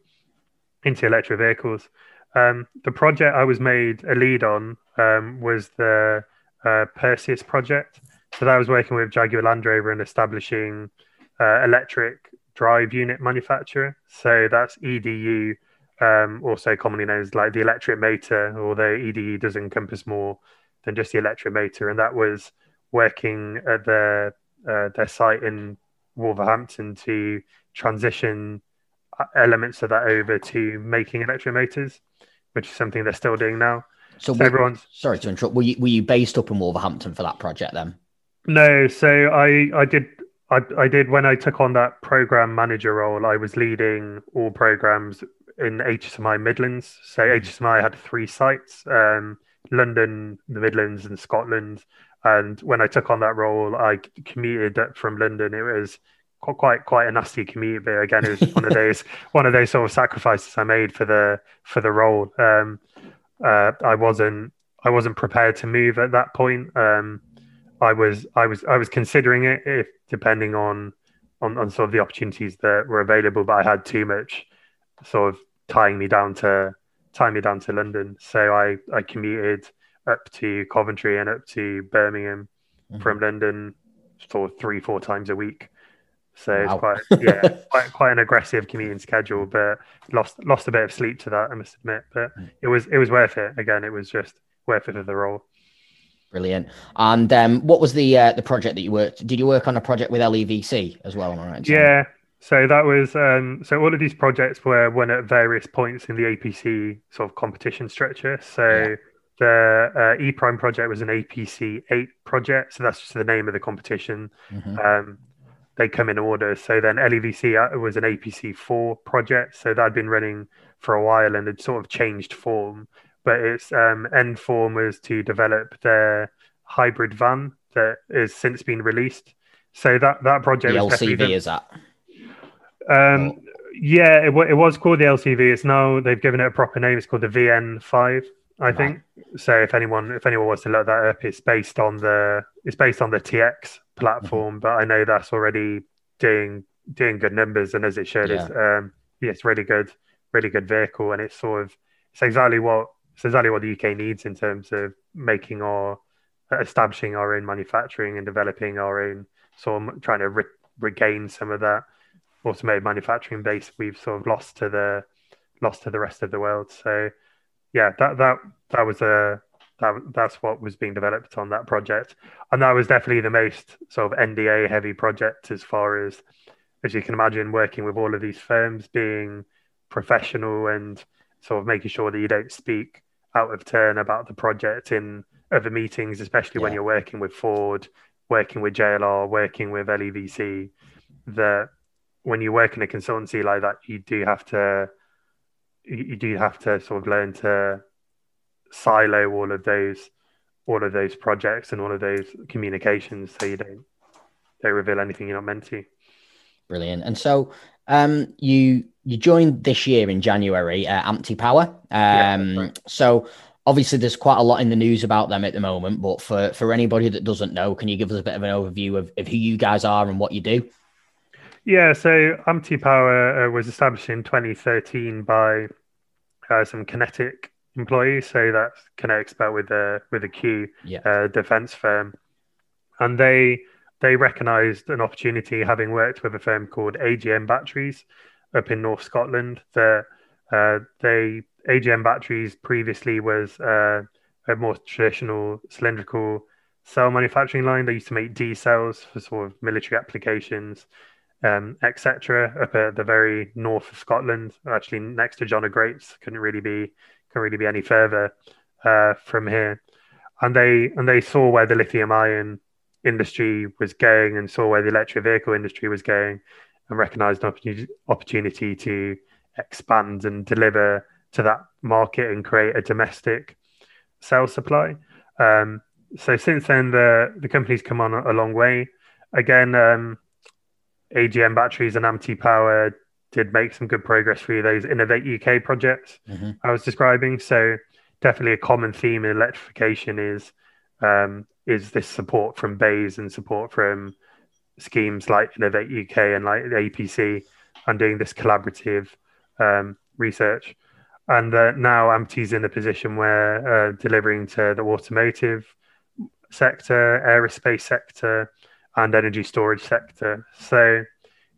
into electric vehicles. Um, the project I was made a lead on um, was the uh, Perseus project. So that was working with Jaguar Land Rover and establishing uh, electric drive unit manufacturer. So that's EDU, um, also commonly known as like the electric motor, although EDU does encompass more than just the electric motor. And that was working at their uh, their site in Wolverhampton to transition elements of that over to making electric motors, which is something they're still doing now. So, so everyone's sorry to interrupt. Were you were you based up in Wolverhampton for that project then? No, so I I did I, I did when I took on that program manager role. I was leading all programs in HSSMI Midlands. So mm-hmm. HSSMI had three sites: um, London, the Midlands, and Scotland. And when I took on that role, I commuted from London. It was quite quite a nasty commute, but again, it was one of those one of those sort of sacrifices I made for the for the role. Um, uh, I wasn't I wasn't prepared to move at that point. Um, I was I was I was considering it if depending on, on on sort of the opportunities that were available, but I had too much sort of tying me down to tying me down to London. So I I commuted up to Coventry and up to Birmingham mm-hmm. from London sort of three four times a week. So wow. it's quite yeah quite quite an aggressive commuting schedule, but lost lost a bit of sleep to that I must admit. But mm. it was it was worth it. Again, it was just worth it for the role. Brilliant. And um, what was the uh, the project that you worked? Did you work on a project with LEVC as well? Right, yeah. So that was um, so all of these projects were one at various points in the APC sort of competition structure. So yeah. the uh, E Prime project was an APC eight project. So that's just the name of the competition. Mm-hmm. Um, they come in order. So then LEVC uh, was an APC four project. So that had been running for a while and had sort of changed form but its um, end form was to develop their hybrid van that has since been released. So that that project the LCV the, is that? Um, oh. Yeah, it, it, was called the LCV. It's now they've given it a proper name. It's called the VN5, I right. think. So if anyone if anyone wants to look that up, it's based on the it's based on the TX platform. Mm-hmm. But I know that's already doing doing good numbers, and as it should, yeah. it's um, yeah, it's really good, really good vehicle, and it's sort of it's exactly what it's exactly what the UK needs in terms of making our establishing our own manufacturing and developing our own sort of trying to re- regain some of that automated manufacturing base we've sort of lost to the lost to the rest of the world. So yeah, that that that was a that that's what was being developed on that project, and that was definitely the most sort of NDA heavy project as far as as you can imagine working with all of these firms being professional and sort of making sure that you don't speak out of turn about the project in other meetings, especially yeah. when you're working with Ford, working with JLR, working with LEVC. That when you work in a consultancy like that, you do have to you do have to sort of learn to silo all of those all of those projects and all of those communications so you don't don't reveal anything you're not meant to. Brilliant. And so um, you you joined this year in January, uh, AMTE Power. Um, yeah, right. So obviously, there's quite a lot in the news about them at the moment. But for for anybody that doesn't know, can you give us a bit of an overview of, of who you guys are and what you do? Yeah, so AMTE Power uh, was established in 2013 by uh, some QinetiQ employees. So that's QinetiQ spelled with a with a Q, yeah. Uh, defense firm, and they they recognised an opportunity, having worked with a firm called AGM Batteries up in North Scotland. That uh, they AGM Batteries previously was uh, a more traditional cylindrical cell manufacturing line. They used to make D cells for sort of military applications, um, etc. Up at the very north of Scotland, actually next to John O'Groats. Couldn't really be couldn't really be any further uh, from here. And they and they saw where the lithium ion industry was going and saw where the electric vehicle industry was going and recognized an opportunity to expand and deliver to that market and create a domestic cell supply. Um, so since then, the the company's come on a, long way. Again, um, AGM batteries and AMTE Power did make some good progress through those Innovate UK projects mm-hmm. I was describing. So definitely a common theme in electrification is um, is this support from BEIS and support from schemes like Innovate UK and like the APC and doing this collaborative um, research. And uh, now AMTE's in a position where uh, delivering to the automotive sector, aerospace sector, and energy storage sector. So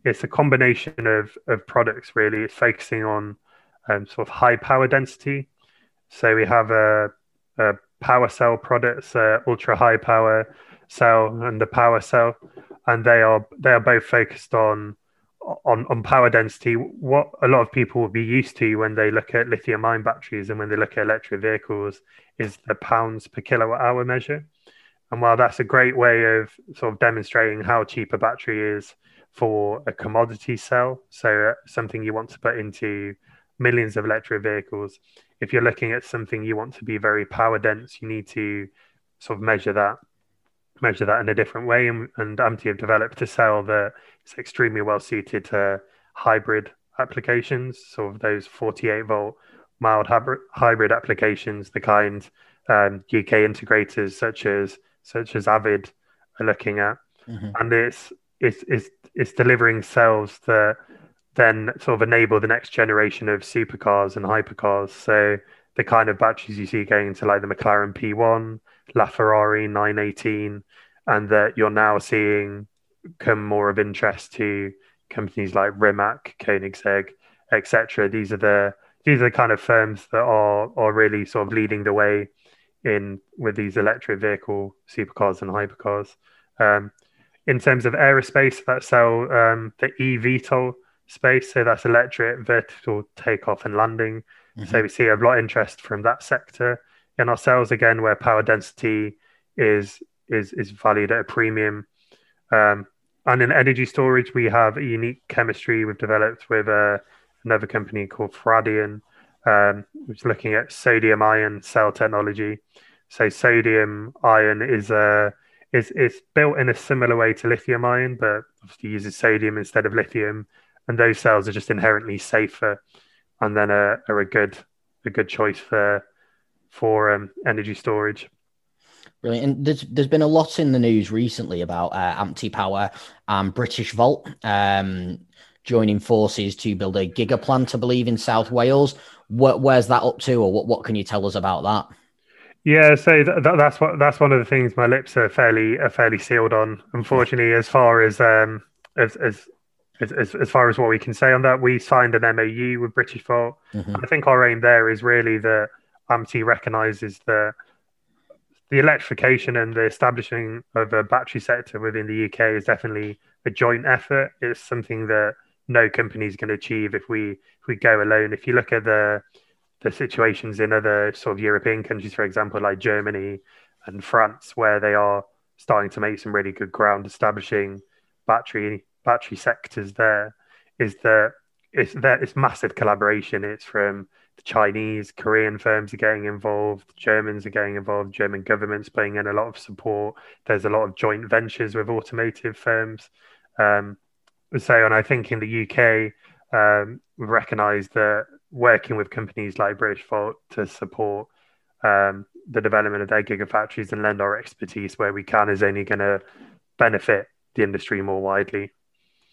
it's a combination of, of products really. It's focusing on um, sort of high power density. So we have a, a power cell products, uh, ultra high power cell and the power cell, and they are they are both focused on on on power density. What a lot of people will be used to when they look at lithium ion batteries and when they look at electric vehicles is the pounds per kilowatt hour measure. And while that's a great way of sort of demonstrating how cheap a battery is for a commodity cell, so uh, something you want to put into millions of electric vehicles, if you're looking at something you want to be very power dense, you need to sort of measure that measure that in a different way. And, and AMTE have developed a cell that is extremely well suited to hybrid applications, sort of those 48 volt mild hybrid, hybrid applications, the kind um, UK integrators such as such as Avid are looking at, mm-hmm. and it's it's it's it's delivering cells that then sort of enable the next generation of supercars and hypercars. So the kind of batteries you see going into like the McLaren P1, LaFerrari 918, and that you're now seeing come more of interest to companies like Rimac, Koenigsegg, etc. These are the these are the kind of firms that are are really sort of leading the way in with these electric vehicle supercars and hypercars. Um, in terms of aerospace, that sell um, the eVTOL space. So that's electric vertical takeoff and landing. Mm-hmm. So we see a lot of interest from that sector. In ourselves again, where power density is is is valued at a premium. Um, and in energy storage, we have a unique chemistry we've developed with uh, another company called Faradion, um, which is looking at sodium ion cell technology. So sodium ion is a is is built in a similar way to lithium ion, but obviously uses sodium instead of lithium and those cells are just inherently safer, and then are, are a good a good choice for for um, energy storage. Brilliant. And there's there's been a lot in the news recently about uh, AMTE Power and Britishvolt um, joining forces to build a giga plant, I believe, in South Wales. Where's that up to, or what, what can you tell us about that? Yeah, so th- that's what that's one of the things my lips are fairly are fairly sealed on. Unfortunately, as far as um as as as, as, far as what we can say on that, we signed an MOU with Britishvolt. Mm-hmm. I think our aim there is really that AMTE recognises that the electrification and the establishing of a battery sector within the UK is definitely a joint effort. It's something that no company is going to achieve if we if we go alone. If you look at the the situations in other sort of European countries, for example, like Germany and France, where they are starting to make some really good ground establishing battery battery sectors there is that it's it's massive collaboration. It's from the Chinese, Korean firms are getting involved, Germans are getting involved, German government's playing in a lot of support. There's a lot of joint ventures with automotive firms. Um, so, and I think in the UK, um, we've recognised that working with companies like British Britishvolt to support um, the development of their gigafactories and lend our expertise where we can is only going to benefit the industry more widely.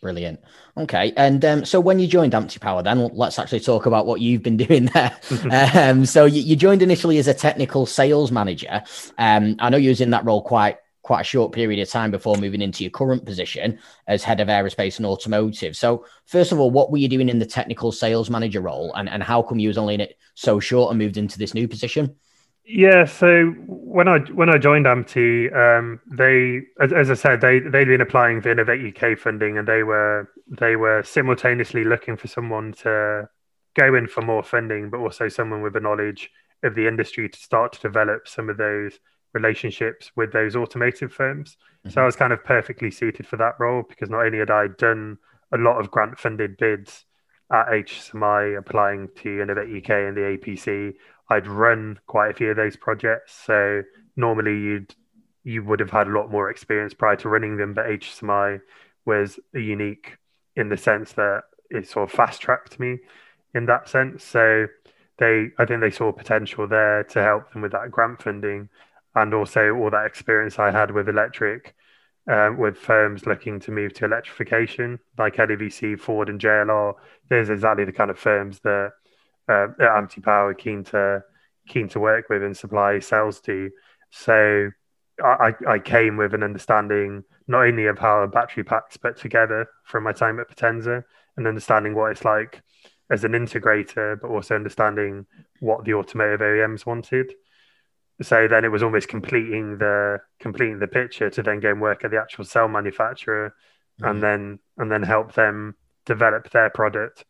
Brilliant. Okay. And um, so when you joined AMTE Power, then let's actually talk about what you've been doing there. um, so you, you, joined initially as a technical sales manager. Um, I know you was in that role quite quite a short period of time before moving into your current position as head of aerospace and automotive. So first of all, what were you doing in the technical sales manager role, and and how come you was only in it so short and moved into this new position? Yeah, so when I when I joined AMTE, um, they, as, as, I said, they they'd been applying for Innovate UK funding, and they were they were simultaneously looking for someone to go in for more funding, but also someone with a knowledge of the industry to start to develop some of those relationships with those automotive firms. Mm-hmm. So I was kind of perfectly suited for that role because not only had I done a lot of grant funded bids at HSSMI applying to Innovate UK and the APC, I'd run quite a few of those projects. So normally you'd you would have had a lot more experience prior to running them, but HSSMI was unique in the sense that it sort of fast tracked me in that sense. So they I think they saw potential there to help them with that grant funding, and also all that experience I had with electric. Um, with firms looking to move to electrification, like LEVC, Ford, and JLR, there's exactly the kind of firms that uh, AMTE Power keen to keen to work with and supply cells to. So I, I came with an understanding not only of how battery pack's put together from my time at Potenza and understanding what it's like as an integrator, but also understanding what the automotive OEMs wanted. So then it was almost completing the completing the picture to then go and work at the actual cell manufacturer mm-hmm. and then and then help them develop their product.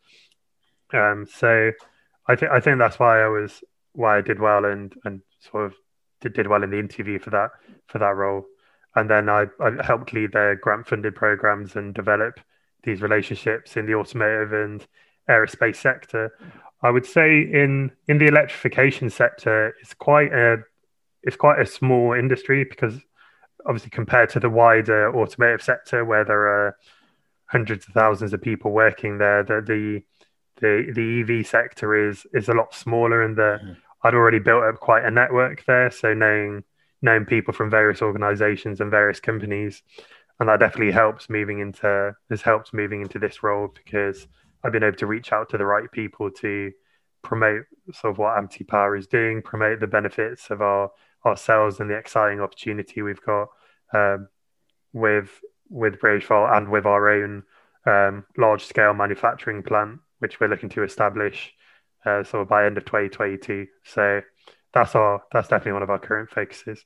Um, so I think I think that's why I was why I did well and and sort of did, did well in the interview for that for that role. And then I, I helped lead their grant funded programs and develop these relationships in the automotive and aerospace sector. I would say in in the electrification sector, it's quite a it's quite a small industry because obviously compared to the wider automotive sector where there are hundreds of thousands of people working there, the the the, the EV sector is is a lot smaller and the mm-hmm. I'd already built up quite a network there. So knowing knowing people from various organizations and various companies. And that definitely helps moving into has helped moving into this role because I've been able to reach out to the right people to promote sort of what AMTE Power is doing, promote the benefits of our ourselves and the exciting opportunity we've got um, with with Britishvolt and with our own um, large scale manufacturing plant, which we're looking to establish uh, sort of by end of 2022. So that's our that's definitely one of our current focuses.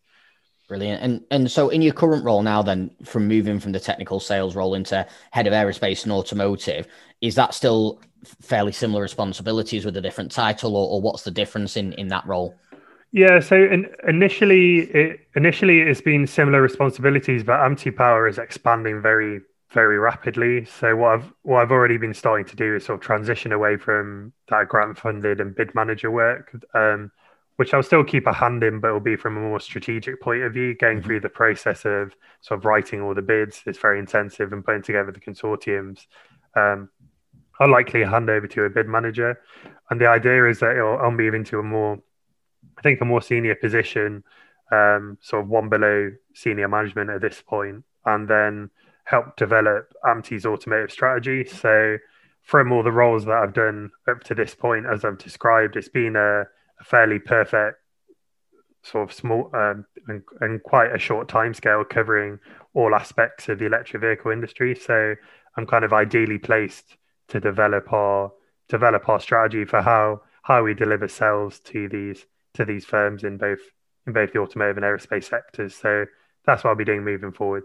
Brilliant. And and so in your current role now, then from moving from the technical sales role into head of aerospace and automotive, is that still fairly similar responsibilities with a different title, or, or what's the difference in in that role? Yeah, so in, initially, it, initially it's been similar responsibilities, but AMTE Power is expanding very very rapidly. So what I've what I've already been starting to do is sort of transition away from that grant funded and bid manager work, um, which I'll still keep a hand in, but it'll be from a more strategic point of view, going mm-hmm. through the process of sort of writing all the bids. It's very intensive and putting together the consortiums. Um, I'll likely hand over to a bid manager, and the idea is that I'll move into a more, I think, a more senior position, um, sort of one below senior management at this point, and then help develop AMTE's automotive strategy. So, from all the roles that I've done up to this point, as I've described, it's been a, a fairly perfect sort of small um, and, and, quite a short time scale covering all aspects of the electric vehicle industry. So, I'm kind of ideally placed to develop our develop our strategy for how how we deliver cells to these to these firms in both in both the automotive and aerospace sectors. So that's what I'll be doing moving forward.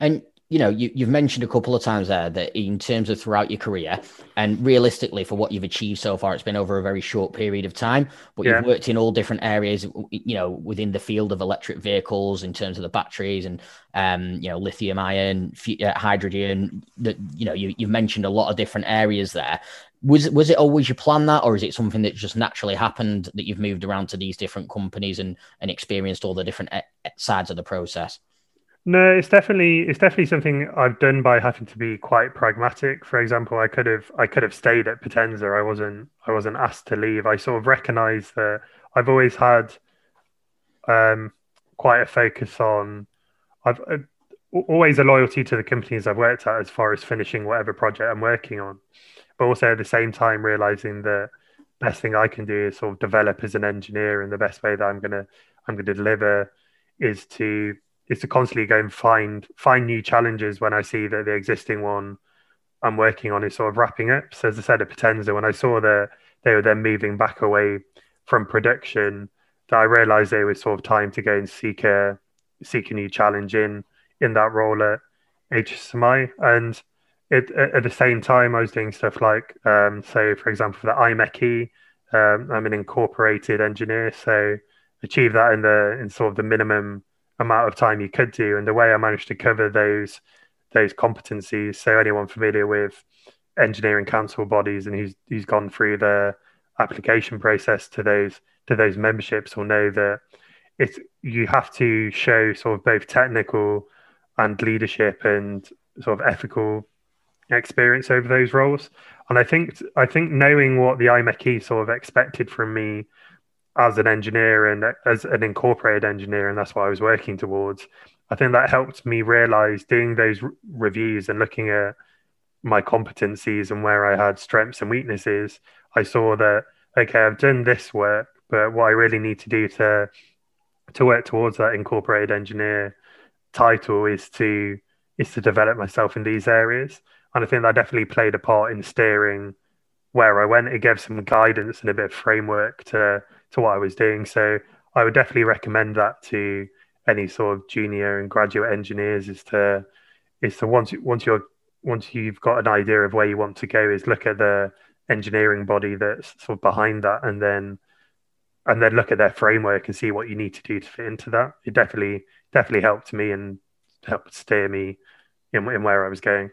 And you know, you, have mentioned a couple of times there that in terms of throughout your career, and realistically for what you've achieved so far, it's been over a very short period of time. But yeah. you've worked in all different areas, you know, within the field of electric vehicles in terms of the batteries and, um, you know, lithium ion, uh, hydrogen. That you know, you, you've mentioned a lot of different areas there. Was was it always your plan that, or is it something that just naturally happened that you've moved around to these different companies and and experienced all the different sides of the process? No, it's definitely it's definitely something I've done by having to be quite pragmatic. For example, I could have I could have stayed at Potenza. I wasn't I wasn't asked to leave. I sort of recognise that I've always had um, quite a focus on I've uh, always a loyalty to the companies I've worked at as far as finishing whatever project I'm working on, but also at the same time realizing that best thing I can do is sort of develop as an engineer, and the best way that I'm gonna I'm gonna deliver is to is to constantly go and find find new challenges when I see that the existing one I'm working on is sort of wrapping up. So as I said at Potenza, when I saw that they were then moving back away from production, that I realized there was sort of time to go and seek a seek a new challenge in in that role at HSSMI. And it, at the same time, I was doing stuff like, um, so for example, for the IMechE, um, I'm an incorporated engineer, so achieve that in the in sort of the minimum amount of time you could do. And the way I managed to cover those those competencies, so anyone familiar with engineering council bodies and who's who's gone through the application process to those to those memberships will know that it's you have to show sort of both technical and leadership and sort of ethical experience over those roles. And I think I think knowing what the IMechE sort of expected from me as an engineer and as an incorporated engineer, and that's what I was working towards. I think that helped me realize doing those r- reviews and looking at my competencies and where I had strengths and weaknesses. I saw that okay, I've done this work, but what I really need to do to to work towards that incorporated engineer title is to is to develop myself in these areas. And I think that definitely played a part in steering where I went. It gave some guidance and a bit of framework to to what I was doing. So I would definitely recommend that to any sort of junior and graduate engineers is to is to once once you're once you've got an idea of where you want to go is look at the engineering body that's sort of behind that and then and then look at their framework and see what you need to do to fit into that. It definitely definitely helped me and helped steer me in, in where I was going.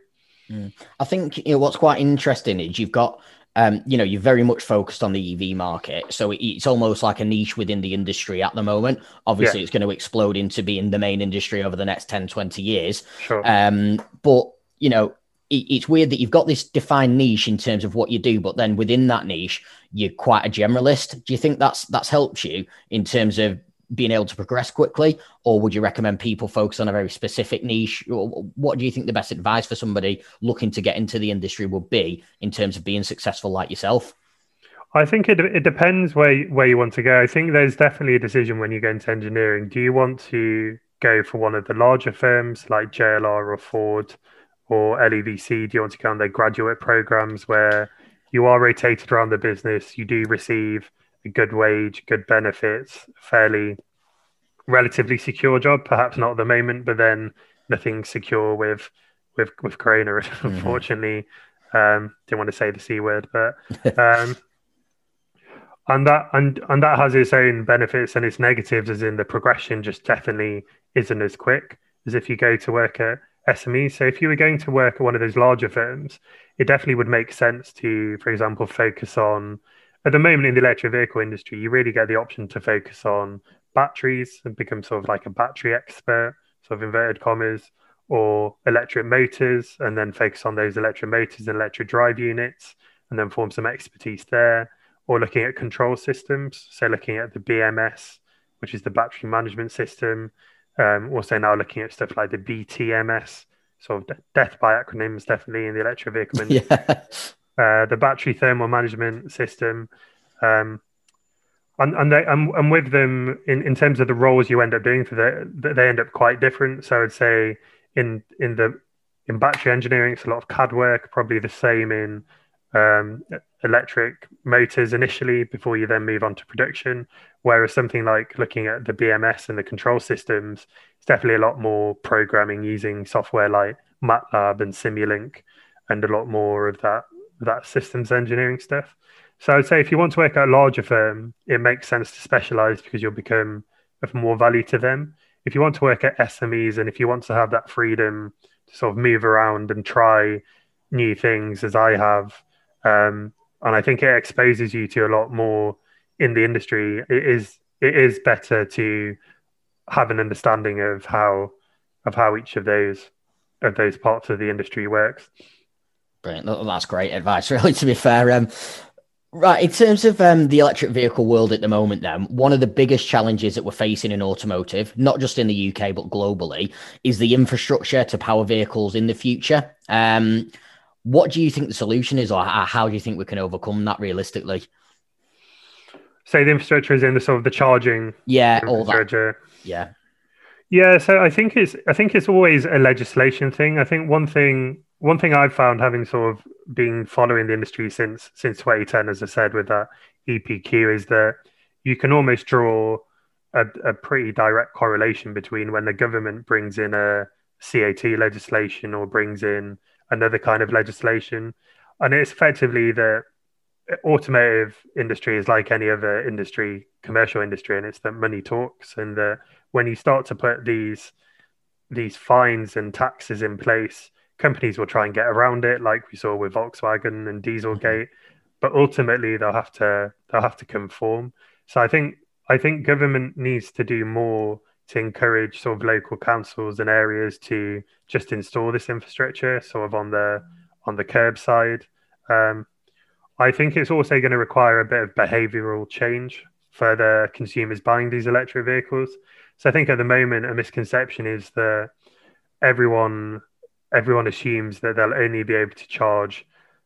Mm. I think you know what's quite interesting is you've got um, you know, you're very much focused on the EV market. So it's almost like a niche within the industry at the moment. Obviously, yeah. it's going to explode into being the main industry over the next 10, 20 years. Sure. Um, but, you know, it, it's weird that you've got this defined niche in terms of what you do, but then within that niche, you're quite a generalist. Do you think that's that's helped you in terms of being able to progress quickly, or would you recommend people focus on a very specific niche? What do you think the best advice for somebody looking to get into the industry would be in terms of being successful like yourself? I think it it depends where where you want to go. I think there's definitely a decision when you go into engineering. Do you want to go for one of the larger firms like JLR or Ford or LEVC? Do you want to go on their graduate programs where you are rotated around the business? You do receive a good wage, good benefits, fairly relatively secure job. Perhaps not at the moment, but then nothing secure with with with Corona. Mm-hmm. Unfortunately, um, didn't want to say the c word, but um, and that and and that has its own benefits and its negatives, as in the progression just definitely isn't as quick as if you go to work at SME. So if you were going to work at one of those larger firms, it definitely would make sense to, for example, focus on at the moment in the electric vehicle industry, you really get the option to focus on batteries and become sort of like a battery expert, sort of inverted commas, or electric motors, and then focus on those electric motors and electric drive units, and then form some expertise there. Or looking at control systems, so looking at the BMS, which is the battery management system. Um, also now looking at stuff like the BTMS, sort of death by acronyms, definitely in the electric vehicle industry. Yeah. Uh, the battery thermal management system. Um, and and, they, and, and with them in, in terms of the roles you end up doing for the they end up quite different. So I'd say in in the in battery engineering, it's a lot of CAD work. Probably the same in um, electric motors initially before you then move on to production. Whereas something like looking at the BMS and the control systems, it's definitely a lot more programming using software like MATLAB and Simulink, and a lot more of that that systems engineering stuff. So I'd say if you want to work at a larger firm, it makes sense to specialize because you'll become of more value to them. If you want to work at SMEs and if you want to have that freedom to sort of move around and try new things, as I have, um, and I think it exposes you to a lot more in the industry. It is it is better to have an understanding of how of how each of those of those parts of the industry works. Brilliant. That's great advice, really, to be fair. Um, right. In terms of um, the electric vehicle world at the moment, then, one of the biggest challenges that we're facing in automotive, not just in the UK, but globally, is the infrastructure to power vehicles in the future. Um, what do you think the solution is, or how do you think we can overcome that realistically? Say the infrastructure is in the sort of the charging. Yeah, all that. Yeah. Yeah, so I think it's I think it's always a legislation thing. I think one thing one thing I've found having sort of been following the industry since since 2010, as I said with that EPQ, is that you can almost draw a, a pretty direct correlation between when the government brings in a CAT legislation or brings in another kind of legislation, and it's effectively the automotive industry is like any other industry, commercial industry, and it's that money talks, and that when you start to put these these fines and taxes in place companies will try and get around it, like we saw with Volkswagen and Dieselgate. Mm-hmm. But ultimately, they'll have to they'll have to conform. So I think I think government needs to do more to encourage sort of local councils and areas to just install this infrastructure, sort of on the on the curbside. Um, I think it's also going to require a bit of behavioural change for the consumers buying these electric vehicles. So I think at the moment a misconception is that everyone everyone assumes that they'll only be able to charge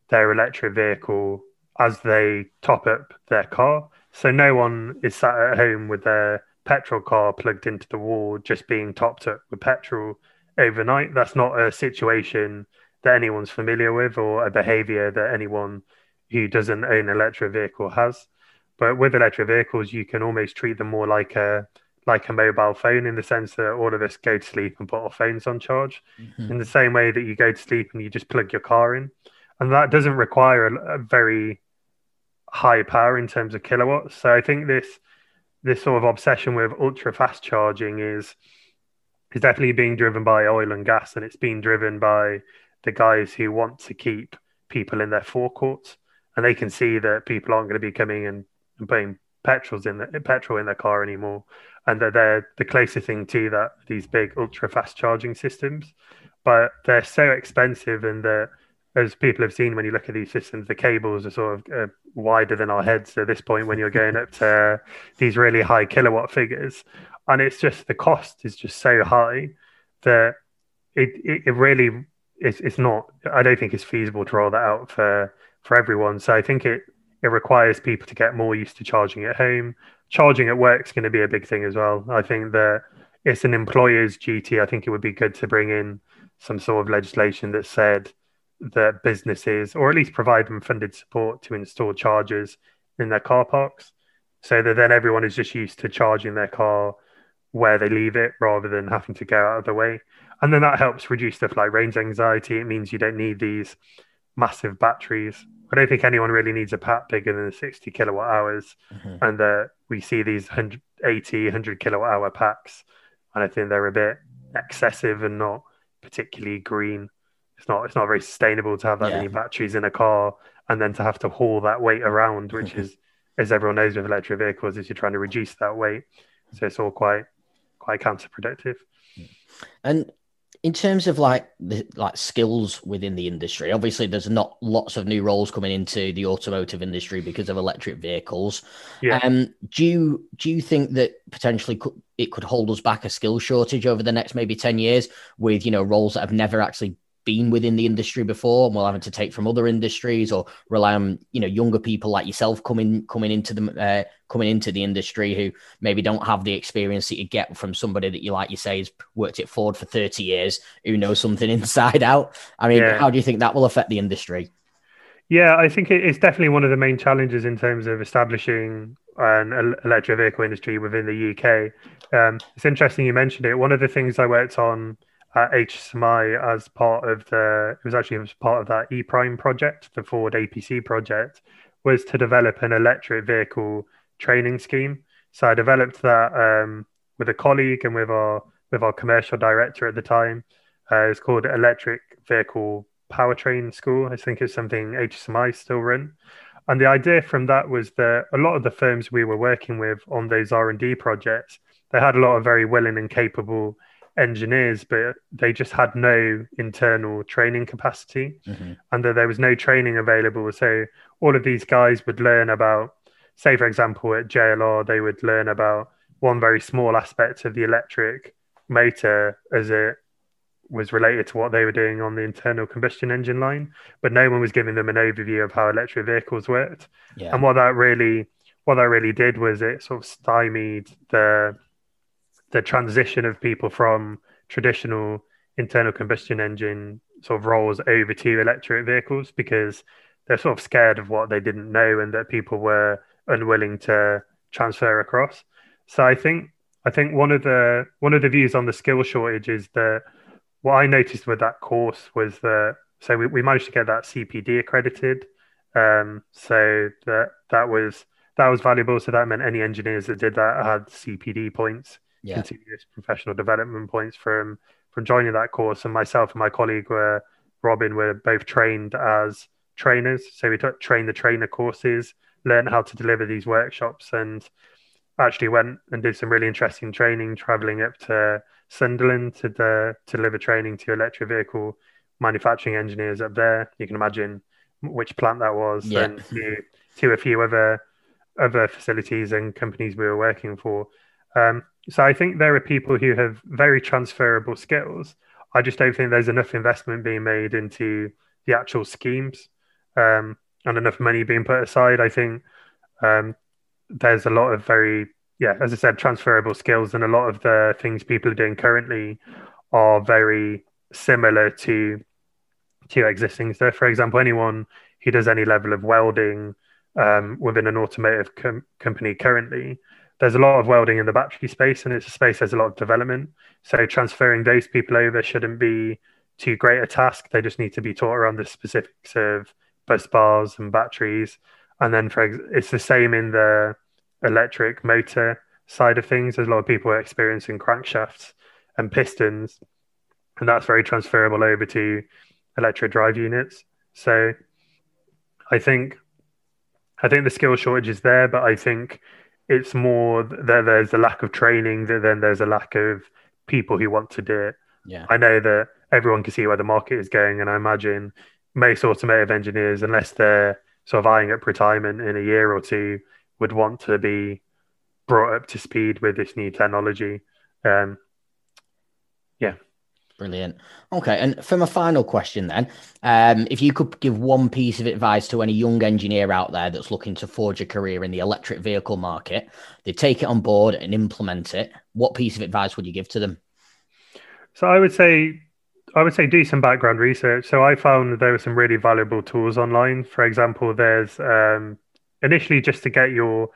their electric vehicle as they top up their car. So no one is sat at home with their petrol car plugged into the wall, just being topped up with petrol overnight. That's not a situation that anyone's familiar with or a behavior that anyone who doesn't own an electric vehicle has. But with electric vehicles, you can almost treat them more like a like a mobile phone in the sense that all of us go to sleep and put our phones on charge mm-hmm. in the same way that you go to sleep and you just plug your car in. And that doesn't require a, a very high power in terms of kilowatts. So I think this this sort of obsession with ultra fast charging is is definitely being driven by oil and gas, and it's being driven by the guys who want to keep people in their forecourts, and they can see that people aren't going to be coming and, and putting petrols in the, petrol in their car anymore, and that they're the closer thing to that these big ultra fast charging systems, but they're so expensive and that as people have seen when you look at these systems, the cables are sort of uh, wider than our heads at this point when you're going up to uh, these really high kilowatt figures. And it's just the cost is just so high that it, it, it really it's, it's not, I don't think it's feasible to roll that out for, for everyone. So I think it, it requires people to get more used to charging at home. Charging at work is going to be a big thing as well. I think that it's an employer's duty. I think it would be good to bring in some sort of legislation that said, that businesses, or at least provide them funded support to install chargers in their car parks, so that then everyone is just used to charging their car where they leave it rather than having to go out of the way. And then that helps reduce stuff like range anxiety. It means you don't need these massive batteries. I don't think anyone really needs a pack bigger than 60 kilowatt hours. Mm-hmm. And uh, we see these 180, 100 kilowatt hour packs. And I think they're a bit excessive and not particularly green it's not it's not very sustainable to have that yeah. many batteries in a car and then to have to haul that weight around, which is as everyone knows with electric vehicles, is you're trying to reduce that weight. So it's all quite quite counterproductive. And in terms of like the like skills within the industry, obviously there's not lots of new roles coming into the automotive industry because of electric vehicles. Yeah. Um, do you do you think that potentially could, it could hold us back a skill shortage over the next maybe ten years with you know roles that have never actually been within the industry before and we're having to take from other industries or rely on you know younger people like yourself coming coming into the uh, coming into the industry who maybe don't have the experience that you get from somebody that you like you say has worked at Ford for 30 years who knows something inside out. I mean yeah. how do you think that will affect the industry? Yeah i think it's definitely one of the main challenges in terms of establishing an electric vehicle industry within the uk um, it's interesting you mentioned it. One of the things i worked on at HSSMI as part of the it was actually it was part of that E Prime project, the Ford APC project, was to develop an electric vehicle training scheme. So I developed that um, with a colleague and with our with our commercial director at the time. Uh, it's called Electric Vehicle Powertrain School. I think it's something HSSMI still run. And the idea from that was that a lot of the firms we were working with on those R and D projects, they had a lot of very willing and capable engineers, but they just had no internal training capacity mm-hmm. and that there was no training available. So all of these guys would learn about, say, for example, at JLR, they would learn about one very small aspect of the electric motor as it was related to what they were doing on the internal combustion engine line, but no one was giving them an overview of how electric vehicles worked. Yeah. And what that really what that really did was it sort of stymied the the transition of people from traditional internal combustion engine sort of roles over to electric vehicles because they're sort of scared of what they didn't know and that people were unwilling to transfer across. So I think I think one of the one of the views on the skill shortage is that what I noticed with that course was that so we, we managed to get that CPD accredited. Um, so that that was that was valuable. So that meant any engineers that did that had CPD points yeah. continuous professional development points from from joining that course. And myself and my colleague were Robin were both trained as trainers. So we took train the trainer courses, learned how to deliver these workshops, and actually went and did some really interesting training, traveling up to Sunderland to the, to deliver training to electric vehicle manufacturing engineers up there. You can imagine which plant that was, Yeah. and to, to a few other other facilities and companies we were working for. Um, so I think there are people who have very transferable skills. I just don't think there's enough investment being made into the actual schemes um, and enough money being put aside. I think um, there's a lot of very, yeah, as I said, transferable skills, and a lot of the things people are doing currently are very similar to to existing stuff. For example, anyone who does any level of welding um, within an automotive com- company currently, there's a lot of welding in the battery space, and it's a space there's a lot of development. So transferring those people over shouldn't be too great a task. They just need to be taught around the specifics of bus bars and batteries. And then for ex- it's the same in the electric motor side of things. There's a lot of people experiencing crankshafts and pistons, and that's very transferable over to electric drive units. So I think I think the skill shortage is there, but I think it's more that there's a lack of training, that then there's a lack of people who want to do it. Yeah. I know that everyone can see where the market is going, and I imagine most automotive engineers, unless they're sort of eyeing up retirement in a year or two, would want to be brought up to speed with this new technology. Um, yeah. Brilliant. Okay, and for my final question, then, um, if you could give one piece of advice to any young engineer out there that's looking to forge a career in the electric vehicle market, they take it on board and implement it. What piece of advice would you give to them? So I would say I would say do some background research. So I found there were some really valuable tools online. For example, there's um, initially just to get your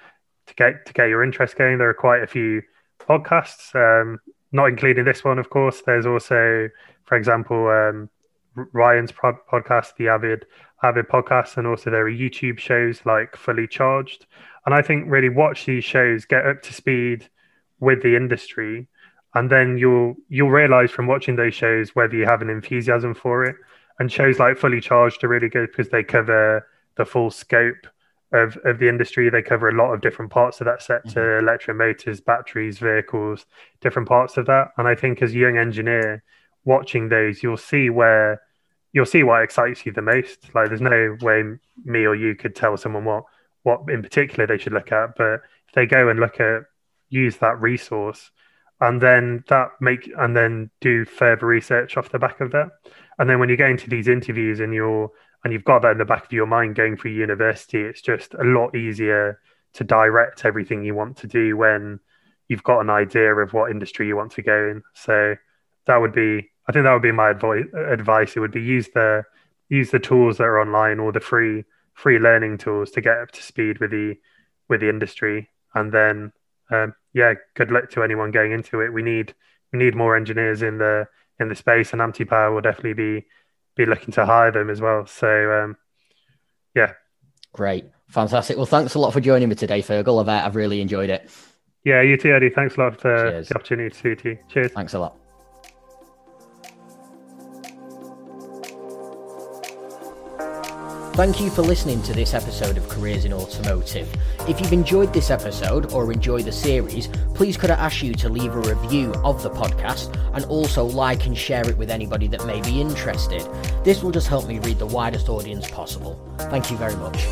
to get to get your interest going. There are quite a few podcasts, um, not including this one, of course. There's also, for example, um, Ryan's pod- podcast, the Avid Avid podcast, and also there are YouTube shows like Fully Charged. And I think really watch these shows, get up to speed with the industry, and then you'll you'll realize from watching those shows whether you have an enthusiasm for it. And shows like Fully Charged are really good because they cover the full scope of, of the industry. They cover a lot of different parts of that sector, mm-hmm. electric motors, batteries, vehicles, different parts of that. And I think as a young engineer watching those, you'll see where you'll see what excites you the most. Like there's no way me or you could tell someone what what in particular they should look at, but if they go and look at use that resource and then that make and then do further research off the back of that. And then when you go into these interviews and you're and you've got that in the back of your mind going through university, it's just a lot easier to direct everything you want to do when you've got an idea of what industry you want to go in. So that would be, I think that would be my advice. Advice it would be use the use the tools that are online or the free free learning tools to get up to speed with the with the industry, and then um, yeah, good luck to anyone going into it. We need we need more engineers in the in the space, and AMTE Power will definitely be be looking to hire them as well. So um, yeah, Great. Fantastic. Well, thanks a lot for joining me today, Fergal. I've, I've really enjoyed it. yeah, you too, Eddy. Thanks a lot for Cheers. the opportunity to speak to you. Cheers. Thanks a lot. Thank you for listening to this episode of Careers in Automotive. If you've enjoyed this episode or enjoy the series, please could I ask you to leave a review of the podcast and also like and share it with anybody that may be interested. This will just help me reach the widest audience possible. Thank you very much.